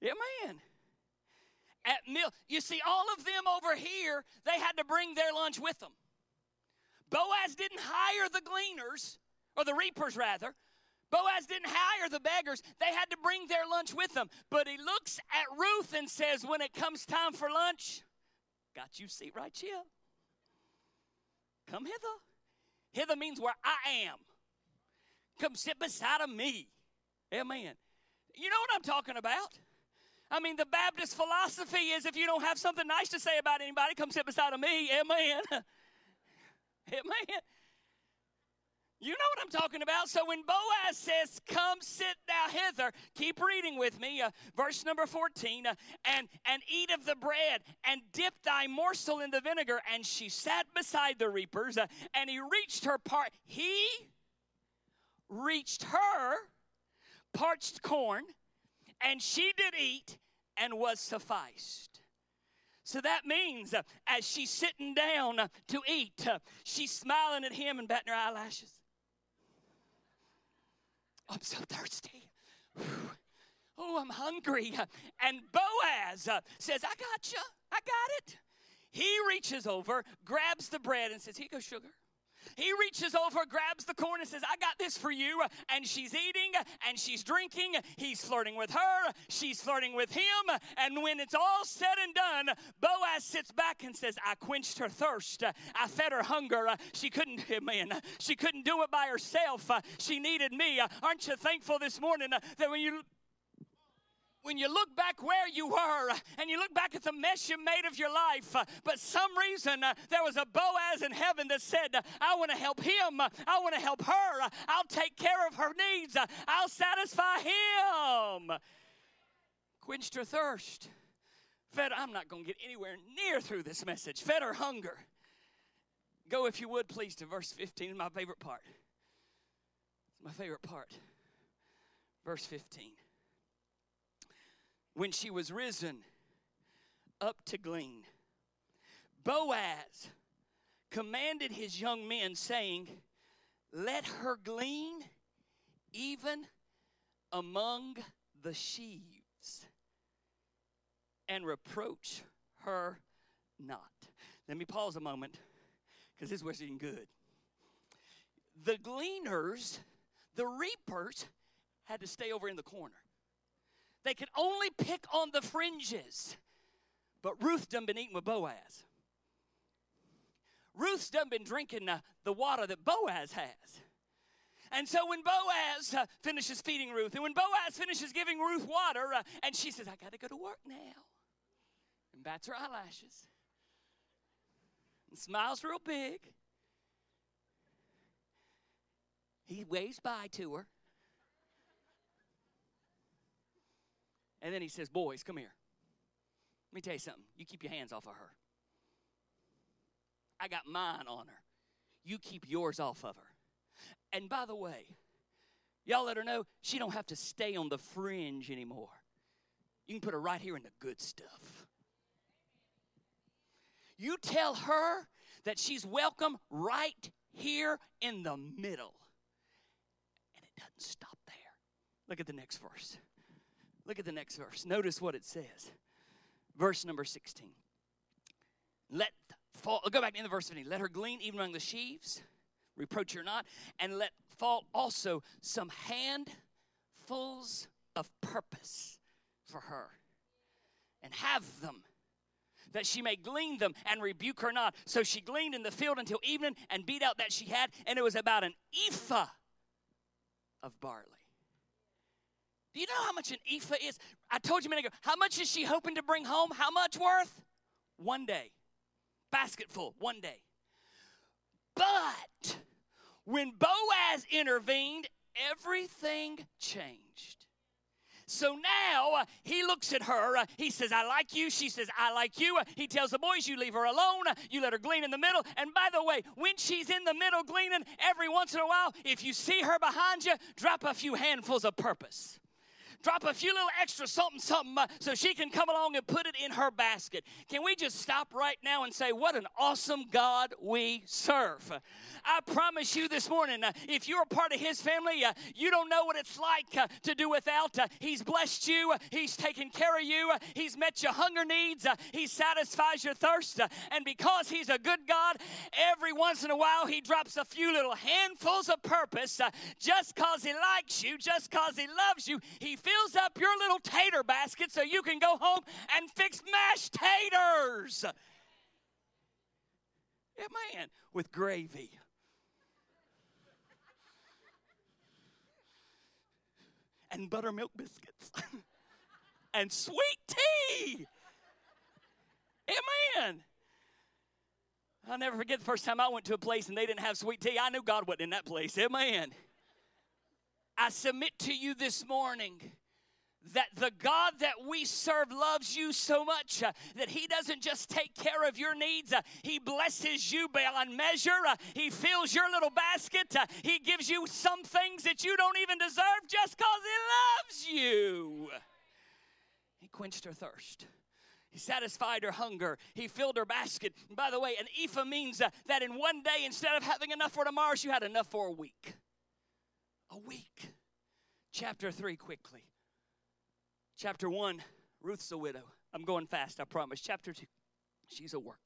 Yeah, man. At meal, you see, all of them over here, they had to bring their lunch with them. Boaz didn't hire the gleaners, or the reapers rather. Boaz didn't hire the beggars, they had to bring their lunch with them. But he looks at Ruth and says, When it comes time for lunch, got you seat right here. Come hither. Hither means where I am. Come sit beside of me. Amen. You know what I'm talking about? I mean, the Baptist philosophy is if you don't have something nice to say about anybody, come sit beside of me. Amen. Amen. You know what I'm talking about. So when Boaz says, Come sit thou hither, keep reading with me, uh, verse number 14, uh, and, and eat of the bread, and dip thy morsel in the vinegar. And she sat beside the reapers, uh, and he reached her part. He reached her parched corn, and she did eat and was sufficed. So that means uh, as she's sitting down uh, to eat, uh, she's smiling at him and batting her eyelashes. I'm so thirsty. Oh, I'm hungry. And Boaz uh, says, I got you. I got it. He reaches over, grabs the bread, and says, Here goes sugar. He reaches over, grabs the corn, and says, I got this for you. And she's eating and she's drinking. He's flirting with her. She's flirting with him. And when it's all said and done, Boaz sits back and says, I quenched her thirst. I fed her hunger. She couldn't, man, she couldn't do it by herself. She needed me. Aren't you thankful this morning that when you when you look back where you were and you look back at the mess you made of your life, uh, but some reason uh, there was a Boaz in heaven that said, I want to help him, I want to help her, I'll take care of her needs, I'll satisfy him. Quenched her thirst. Fed, I'm not going to get anywhere near through this message. Fed her hunger. Go, if you would, please, to verse 15, my favorite part. It's my favorite part. Verse 15 when she was risen up to glean. Boaz commanded his young men, saying, Let her glean even among the sheaves, and reproach her not. Let me pause a moment, because this was getting good. The gleaners, the reapers, had to stay over in the corner. They could only pick on the fringes. But Ruth done been eating with Boaz. Ruth's done been drinking uh, the water that Boaz has. And so when Boaz uh, finishes feeding Ruth, and when Boaz finishes giving Ruth water, uh, and she says, I got to go to work now, and bats her eyelashes, and smiles real big, he waves by to her. And then he says, Boys, come here. Let me tell you something. You keep your hands off of her. I got mine on her. You keep yours off of her. And by the way, y'all let her know she don't have to stay on the fringe anymore. You can put her right here in the good stuff. You tell her that she's welcome right here in the middle. And it doesn't stop there. Look at the next verse. Look at the next verse. Notice what it says. Verse number 16. Let fall, go back to the verse 15. Let her glean even among the sheaves, reproach her not, and let fall also some handfuls of purpose for her, and have them, that she may glean them and rebuke her not. So she gleaned in the field until evening and beat out that she had, and it was about an ephah of barley. Do you know how much an ephah is? I told you a minute ago. How much is she hoping to bring home? How much worth? One day. Basket full, one day. But when Boaz intervened, everything changed. So now uh, he looks at her. Uh, he says, I like you. She says, I like you. Uh, he tells the boys, You leave her alone. Uh, you let her glean in the middle. And by the way, when she's in the middle gleaning, every once in a while, if you see her behind you, drop a few handfuls of purpose drop a few little extra something, something, uh, so she can come along and put it in her basket. Can we just stop right now and say, What an awesome God we serve? I promise you this morning, uh, if you're a part of His family, uh, you don't know what it's like uh, to do without. Uh, he's blessed you, uh, He's taken care of you, He's met your hunger needs, He satisfies your thirst. and because He's a good God, every once in a while He drops a few little handfuls of purpose just because He likes you, just because He loves you. He fills up your little tater basket so you can go home and fix mashed taters. Yeah, man, with gravy. and buttermilk biscuits and sweet tea. Amen. I'll never forget the first time I went to a place and they didn't have sweet tea. I knew God wasn't in that place. Amen. I submit to you this morning that the God that we serve loves you so much uh, that He doesn't just take care of your needs, uh, He blesses you beyond measure. Uh, he fills your little basket. Uh, he gives you some things that you don't even deserve just because He loves you. He quenched her thirst. He satisfied her hunger. He filled her basket. And by the way, an ephah means uh, that in one day, instead of having enough for tomorrow, you had enough for a week. A week. Chapter 3, quickly. Chapter 1, Ruth's a widow. I'm going fast, I promise. Chapter 2, she's a worker.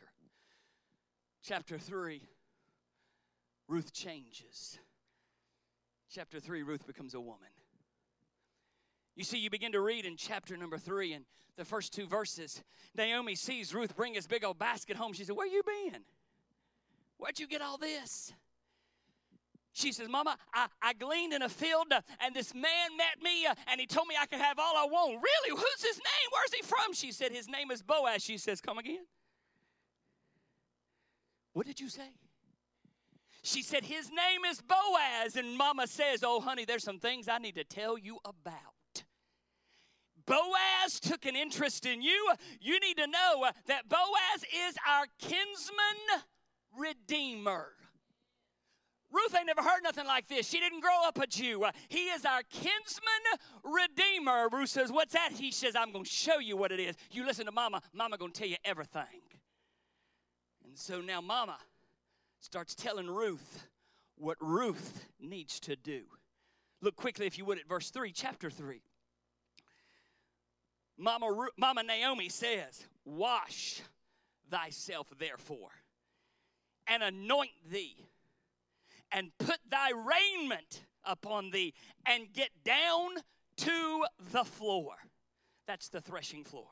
Chapter 3, Ruth changes. Chapter 3, Ruth becomes a woman. You see, you begin to read in chapter number 3 and the first two verses. Naomi sees Ruth bring his big old basket home. She said, Where you been? Where'd you get all this? She says, Mama, I, I gleaned in a field uh, and this man met me uh, and he told me I could have all I want. Really? Who's his name? Where's he from? She said, His name is Boaz. She says, Come again. What did you say? She said, His name is Boaz. And Mama says, Oh, honey, there's some things I need to tell you about. Boaz took an interest in you. You need to know uh, that Boaz is our kinsman redeemer. Ruth ain't never heard nothing like this. She didn't grow up a Jew. Uh, he is our kinsman redeemer. Ruth says, What's that? He says, I'm going to show you what it is. You listen to Mama. Mama going to tell you everything. And so now Mama starts telling Ruth what Ruth needs to do. Look quickly, if you would, at verse 3, chapter 3. Mama, Mama Naomi says, Wash thyself, therefore, and anoint thee and put thy raiment upon thee and get down to the floor. That's the threshing floor.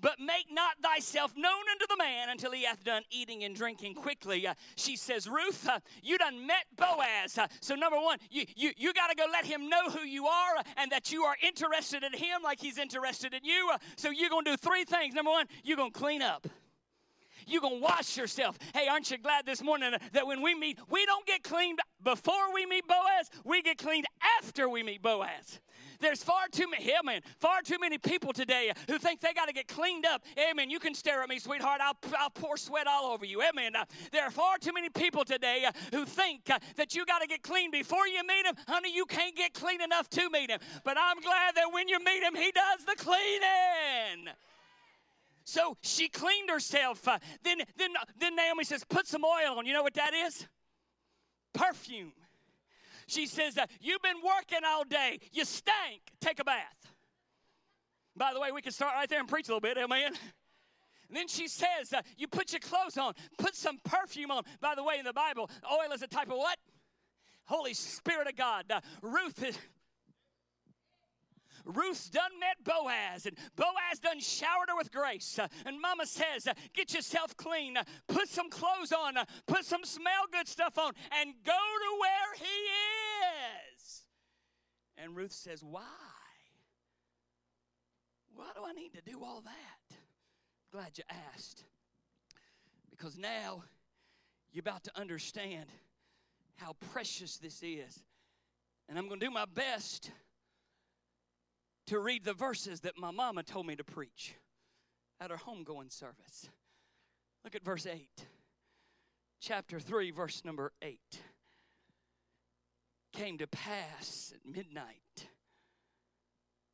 But make not thyself known unto the man until he hath done eating and drinking quickly. Uh, she says, Ruth, uh, you done met Boaz. Uh, so, number one, you, you, you got to go let him know who you are and that you are interested in him like he's interested in you. Uh, so, you're going to do three things. Number one, you're going to clean up. You're going to wash yourself. Hey, aren't you glad this morning that when we meet, we don't get cleaned before we meet Boaz, we get cleaned after we meet Boaz. There's far too many, yeah, man, far too many people today who think they got to get cleaned up. Amen. You can stare at me, sweetheart. I'll, I'll pour sweat all over you. Amen. Uh, there are far too many people today uh, who think uh, that you got to get clean before you meet him. Honey, you can't get clean enough to meet him. But I'm glad that when you meet him, he does the cleaning. So she cleaned herself. Uh, then, then, then Naomi says, Put some oil on. You know what that is? Perfume. She says, uh, You've been working all day. You stank. Take a bath. By the way, we can start right there and preach a little bit. Amen. And then she says, uh, You put your clothes on, put some perfume on. By the way, in the Bible, oil is a type of what? Holy Spirit of God. Uh, Ruth is. Ruth's done met Boaz, and Boaz done showered her with grace. Uh, and Mama says, uh, Get yourself clean, uh, put some clothes on, put some smell good stuff on, and go to where he is. And Ruth says, Why? Why do I need to do all that? Glad you asked. Because now you're about to understand how precious this is. And I'm going to do my best to read the verses that my mama told me to preach at our homegoing service. Look at verse 8. Chapter 3, verse number 8. Came to pass at midnight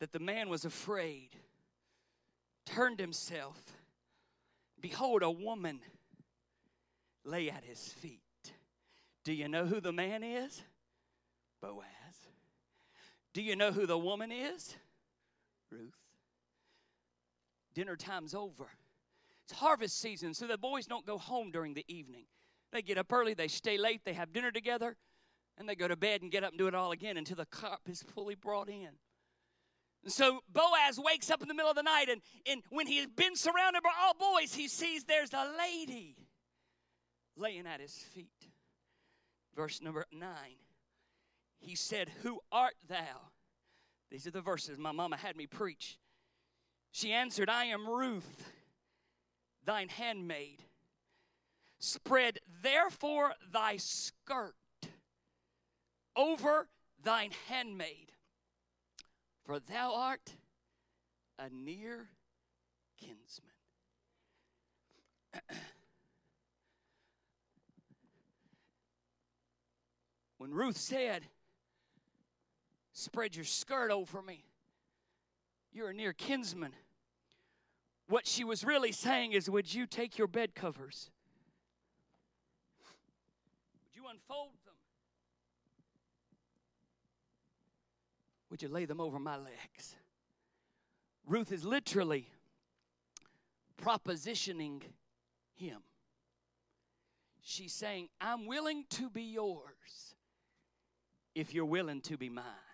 that the man was afraid, turned himself. Behold, a woman lay at his feet. Do you know who the man is? Boaz. Do you know who the woman is? Ruth. Dinner time's over. It's harvest season, so the boys don't go home during the evening. They get up early, they stay late, they have dinner together, and they go to bed and get up and do it all again until the cup is fully brought in. And so Boaz wakes up in the middle of the night, and, and when he's been surrounded by all boys, he sees there's a lady laying at his feet. Verse number nine. He said, Who art thou? These are the verses my mama had me preach. She answered, I am Ruth, thine handmaid. Spread therefore thy skirt over thine handmaid, for thou art a near kinsman. when Ruth said, Spread your skirt over me, you're a near kinsman. What she was really saying is, Would you take your bed covers? Would you unfold them? Would you lay them over my legs? Ruth is literally propositioning him. She's saying, I'm willing to be yours if you're willing to be mine.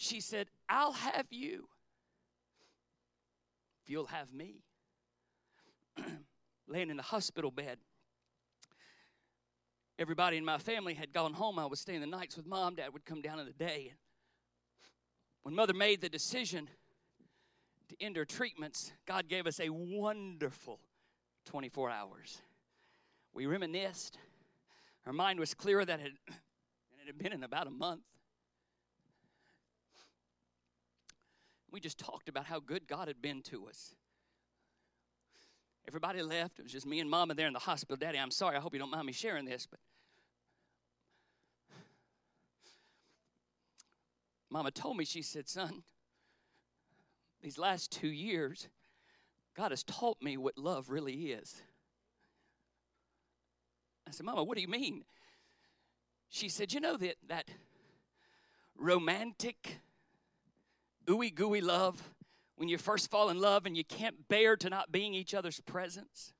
She said, I'll have you if you'll have me. Laying in the hospital bed. Everybody in my family had gone home. I was staying the nights with mom. Dad would come down in the day. When mother made the decision to end her treatments, God gave us a wonderful 24 hours. We reminisced. Her mind was clearer than it, had been in about a month. We just talked about how good God had been to us. Everybody left. It was just me and Mama there in the hospital. Daddy, I'm sorry. I hope you don't mind me sharing this, but Mama told me, she said, Son, these last two years, God has taught me what love really is. I said, Mama, what do you mean? She said, You know that, that romantic, ooey gooey love when you first fall in love and you can't bear to not be in each other's presence?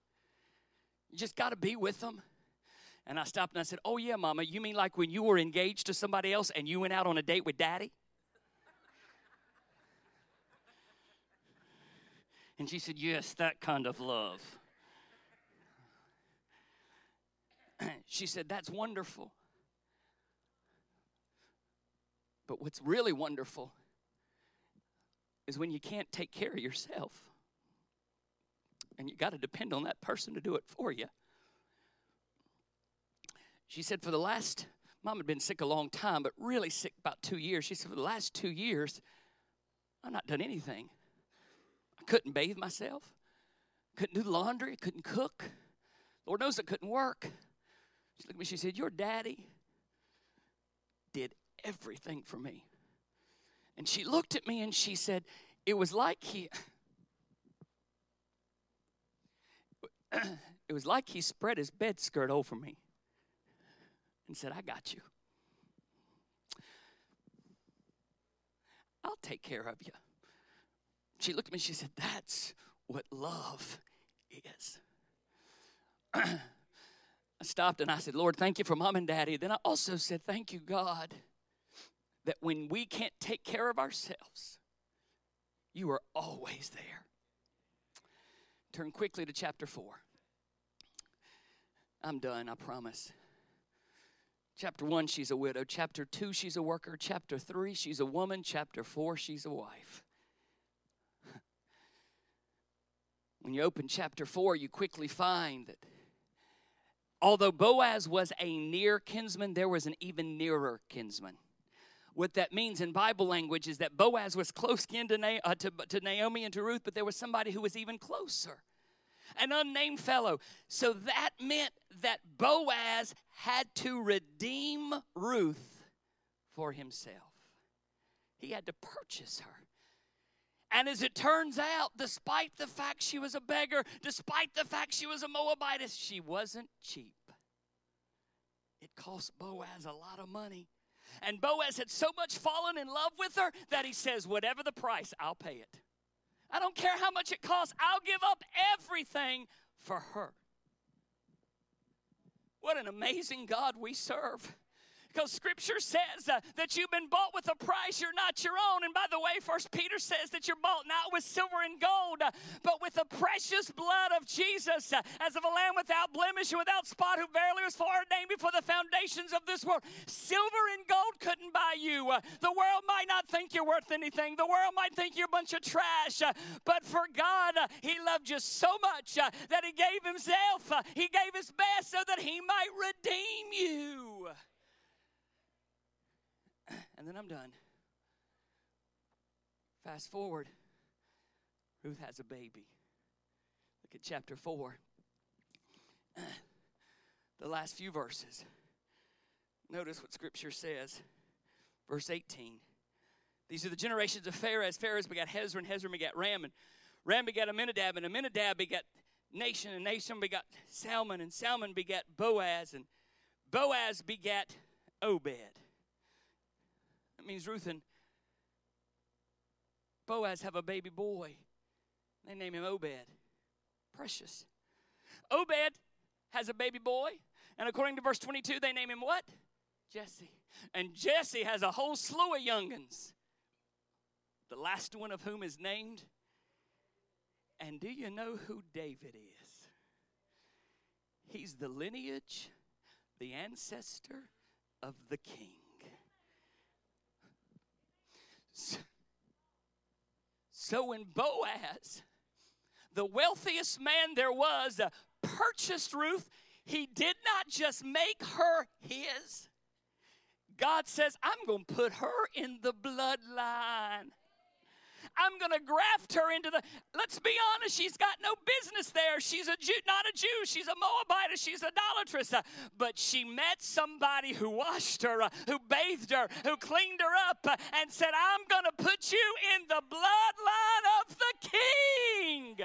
You just got to be with them. And I stopped and I said, Oh, yeah, Mama, you mean like when you were engaged to somebody else and you went out on a date with daddy? And she said, Yes, that kind of love. she said, That's wonderful. But what's really wonderful is when you can't take care of yourself and you got to depend on that person to do it for you. She said, For the last, mom had been sick a long time, but really sick about two years. She said, For the last two years, I've not done anything. I couldn't bathe myself, couldn't do the laundry, couldn't cook. Lord knows I couldn't work. She looked at me, she said, Your daddy did everything for me. And she looked at me and she said, It was like he. it was like he spread his bed skirt over me and said, I got you. I'll take care of you. She looked at me she said, That's what love is. I stopped and I said, Lord, thank you for mom and daddy. Then I also said, Thank you, God, that when we can't take care of ourselves, you are always there. Turn quickly to chapter 4. I'm done, I promise. Chapter 1, she's a widow. Chapter 2, she's a worker. Chapter 3, she's a woman. Chapter 4, she's a wife. When you open chapter 4, you quickly find that although Boaz was a near kinsman, there was an even nearer kinsman. What that means in Bible language is that Boaz was close kin to, Na- uh, to, to Naomi and to Ruth, but there was somebody who was even closer an unnamed fellow. So that meant that Boaz had to redeem Ruth for himself. He had to purchase her. And as it turns out, despite the fact she was a beggar, despite the fact she was a Moabitess, she wasn't cheap. It cost Boaz a lot of money. And Boaz had so much fallen in love with her that he says, Whatever the price, I'll pay it. I don't care how much it costs, I'll give up everything for her. What an amazing God we serve. Because scripture says uh, that you've been bought with a price, you're not your own. And by the way, First Peter says that you're bought not with silver and gold, uh, but with the precious blood of Jesus, uh, as of a lamb without blemish and without spot, who verily was foreordained before the foundations of this world. Silver and gold couldn't buy you. Uh, the world might not think you're worth anything. The world might think you're a bunch of trash. Uh, but for God, uh, He loved you so much that He gave Himself. he gave His best so that He might redeem you. And then I'm done. Fast forward. Ruth has a baby. Look at chapter 4. The last few verses. Notice what scripture says. Verse 18. These are the generations of Pharez. Pharez begat Hezron, Hezron begat Ram, and Ram begat Amminadab, and Amminadab begat Nahshon, and Nahshon begat Salmon, and Salmon begat Boaz, and Boaz begat Obed means Ruth and Boaz have a baby boy. They name him Obed. Precious. Obed has a baby boy, and according to verse 22, they name him what? Jesse. And Jesse has a whole slew of youngins, the last one of whom is named. And do you know who David is? He's the lineage, the ancestor of the king. So when Boaz, the wealthiest man there was, uh, purchased Ruth, he did not just make her his. God says, I'm going to put her in the bloodline. I'm going to graft her into the. Let's be honest, she's got no business there. She's a Jew, not a Jew. She's a Moabite. She's idolatrous. Uh, but she met somebody who washed her, uh, who bathed her, who cleaned her up, uh, and said, I'm going to put you in the bloodline of the king.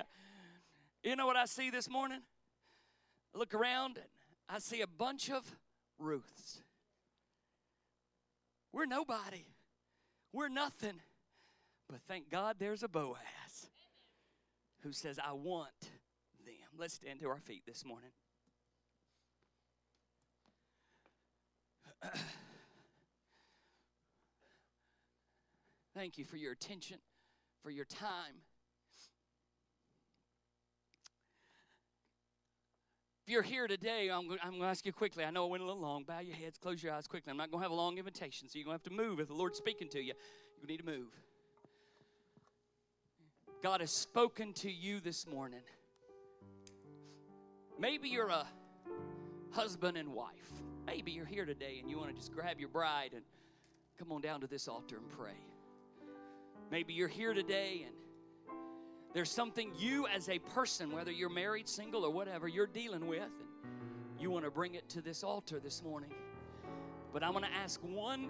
You know what I see this morning? I look around and I see a bunch of Ruths. We're nobody. We're nothing. But thank God there's a Boaz who says, I want them. Let's stand to our feet this morning. Thank you for your attention, for your time. If you're here today, I'm, I'm going to ask you quickly. I know I went a little long. Bow your heads, close your eyes quickly. I'm not going to have a long invitation, so you're going to have to move. If the Lord's speaking to you, you need to move. God has spoken to you this morning. Maybe you're a husband and wife. Maybe you're here today and you want to just grab your bride and come on down to this altar and pray. Maybe you're here today and there's something you as a person, whether you're married, single, or whatever, you're dealing with, and you want to bring it to this altar this morning. But I'm going to ask one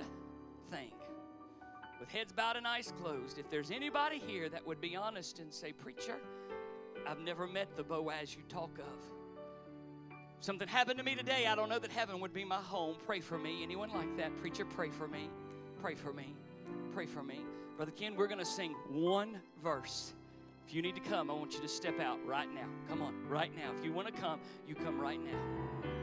thing with heads bowed and eyes closed. If there's anybody here that would be honest and say, Preacher, I've never met the Boaz you talk of. Something happened to me today. I don't know that heaven would be my home. Pray for me. Anyone like that? Preacher, pray for me. Pray for me. Pray for me. Brother Ken, we're going to sing one verse. If you need to come, I want you to step out right now. Come on, right now. If you want to come, you come right now.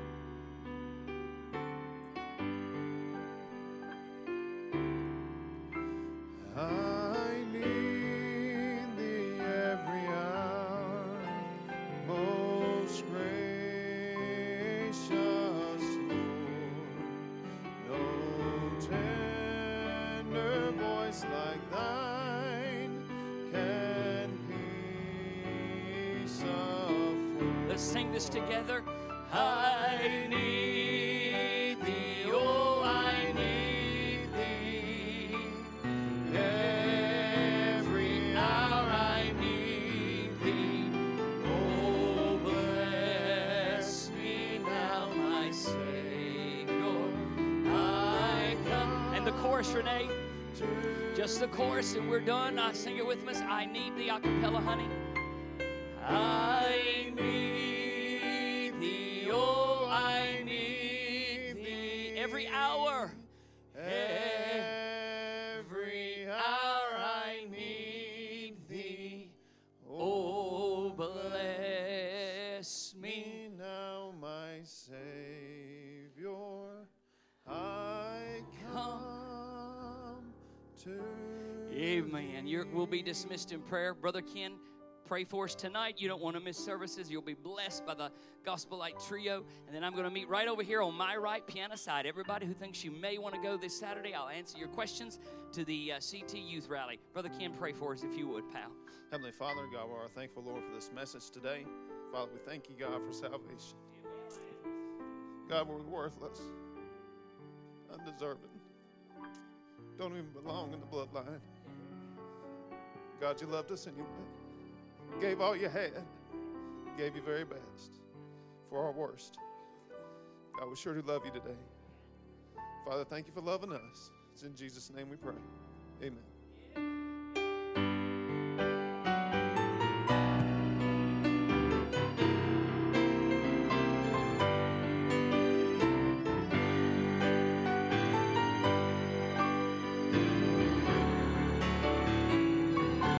We'll be dismissed in prayer. Brother Ken, pray for us tonight. You don't want to miss services. You'll be blessed by the Gospel Light Trio. And then I'm going to meet right over here on my right, piano side. Everybody who thinks you may want to go this Saturday, I'll answer your questions to the uh, CT Youth Rally. Brother Ken, pray for us if you would, pal. Heavenly Father, God, we are thankful, Lord, for this message today. Father, we thank you, God, for salvation. God, we're worthless, undeserving, don't even belong in the bloodline. God, you loved us and you Gave all you had, gave your very best for our worst. God, we sure do love you today. Father, thank you for loving us. It's in Jesus' name we pray. Amen.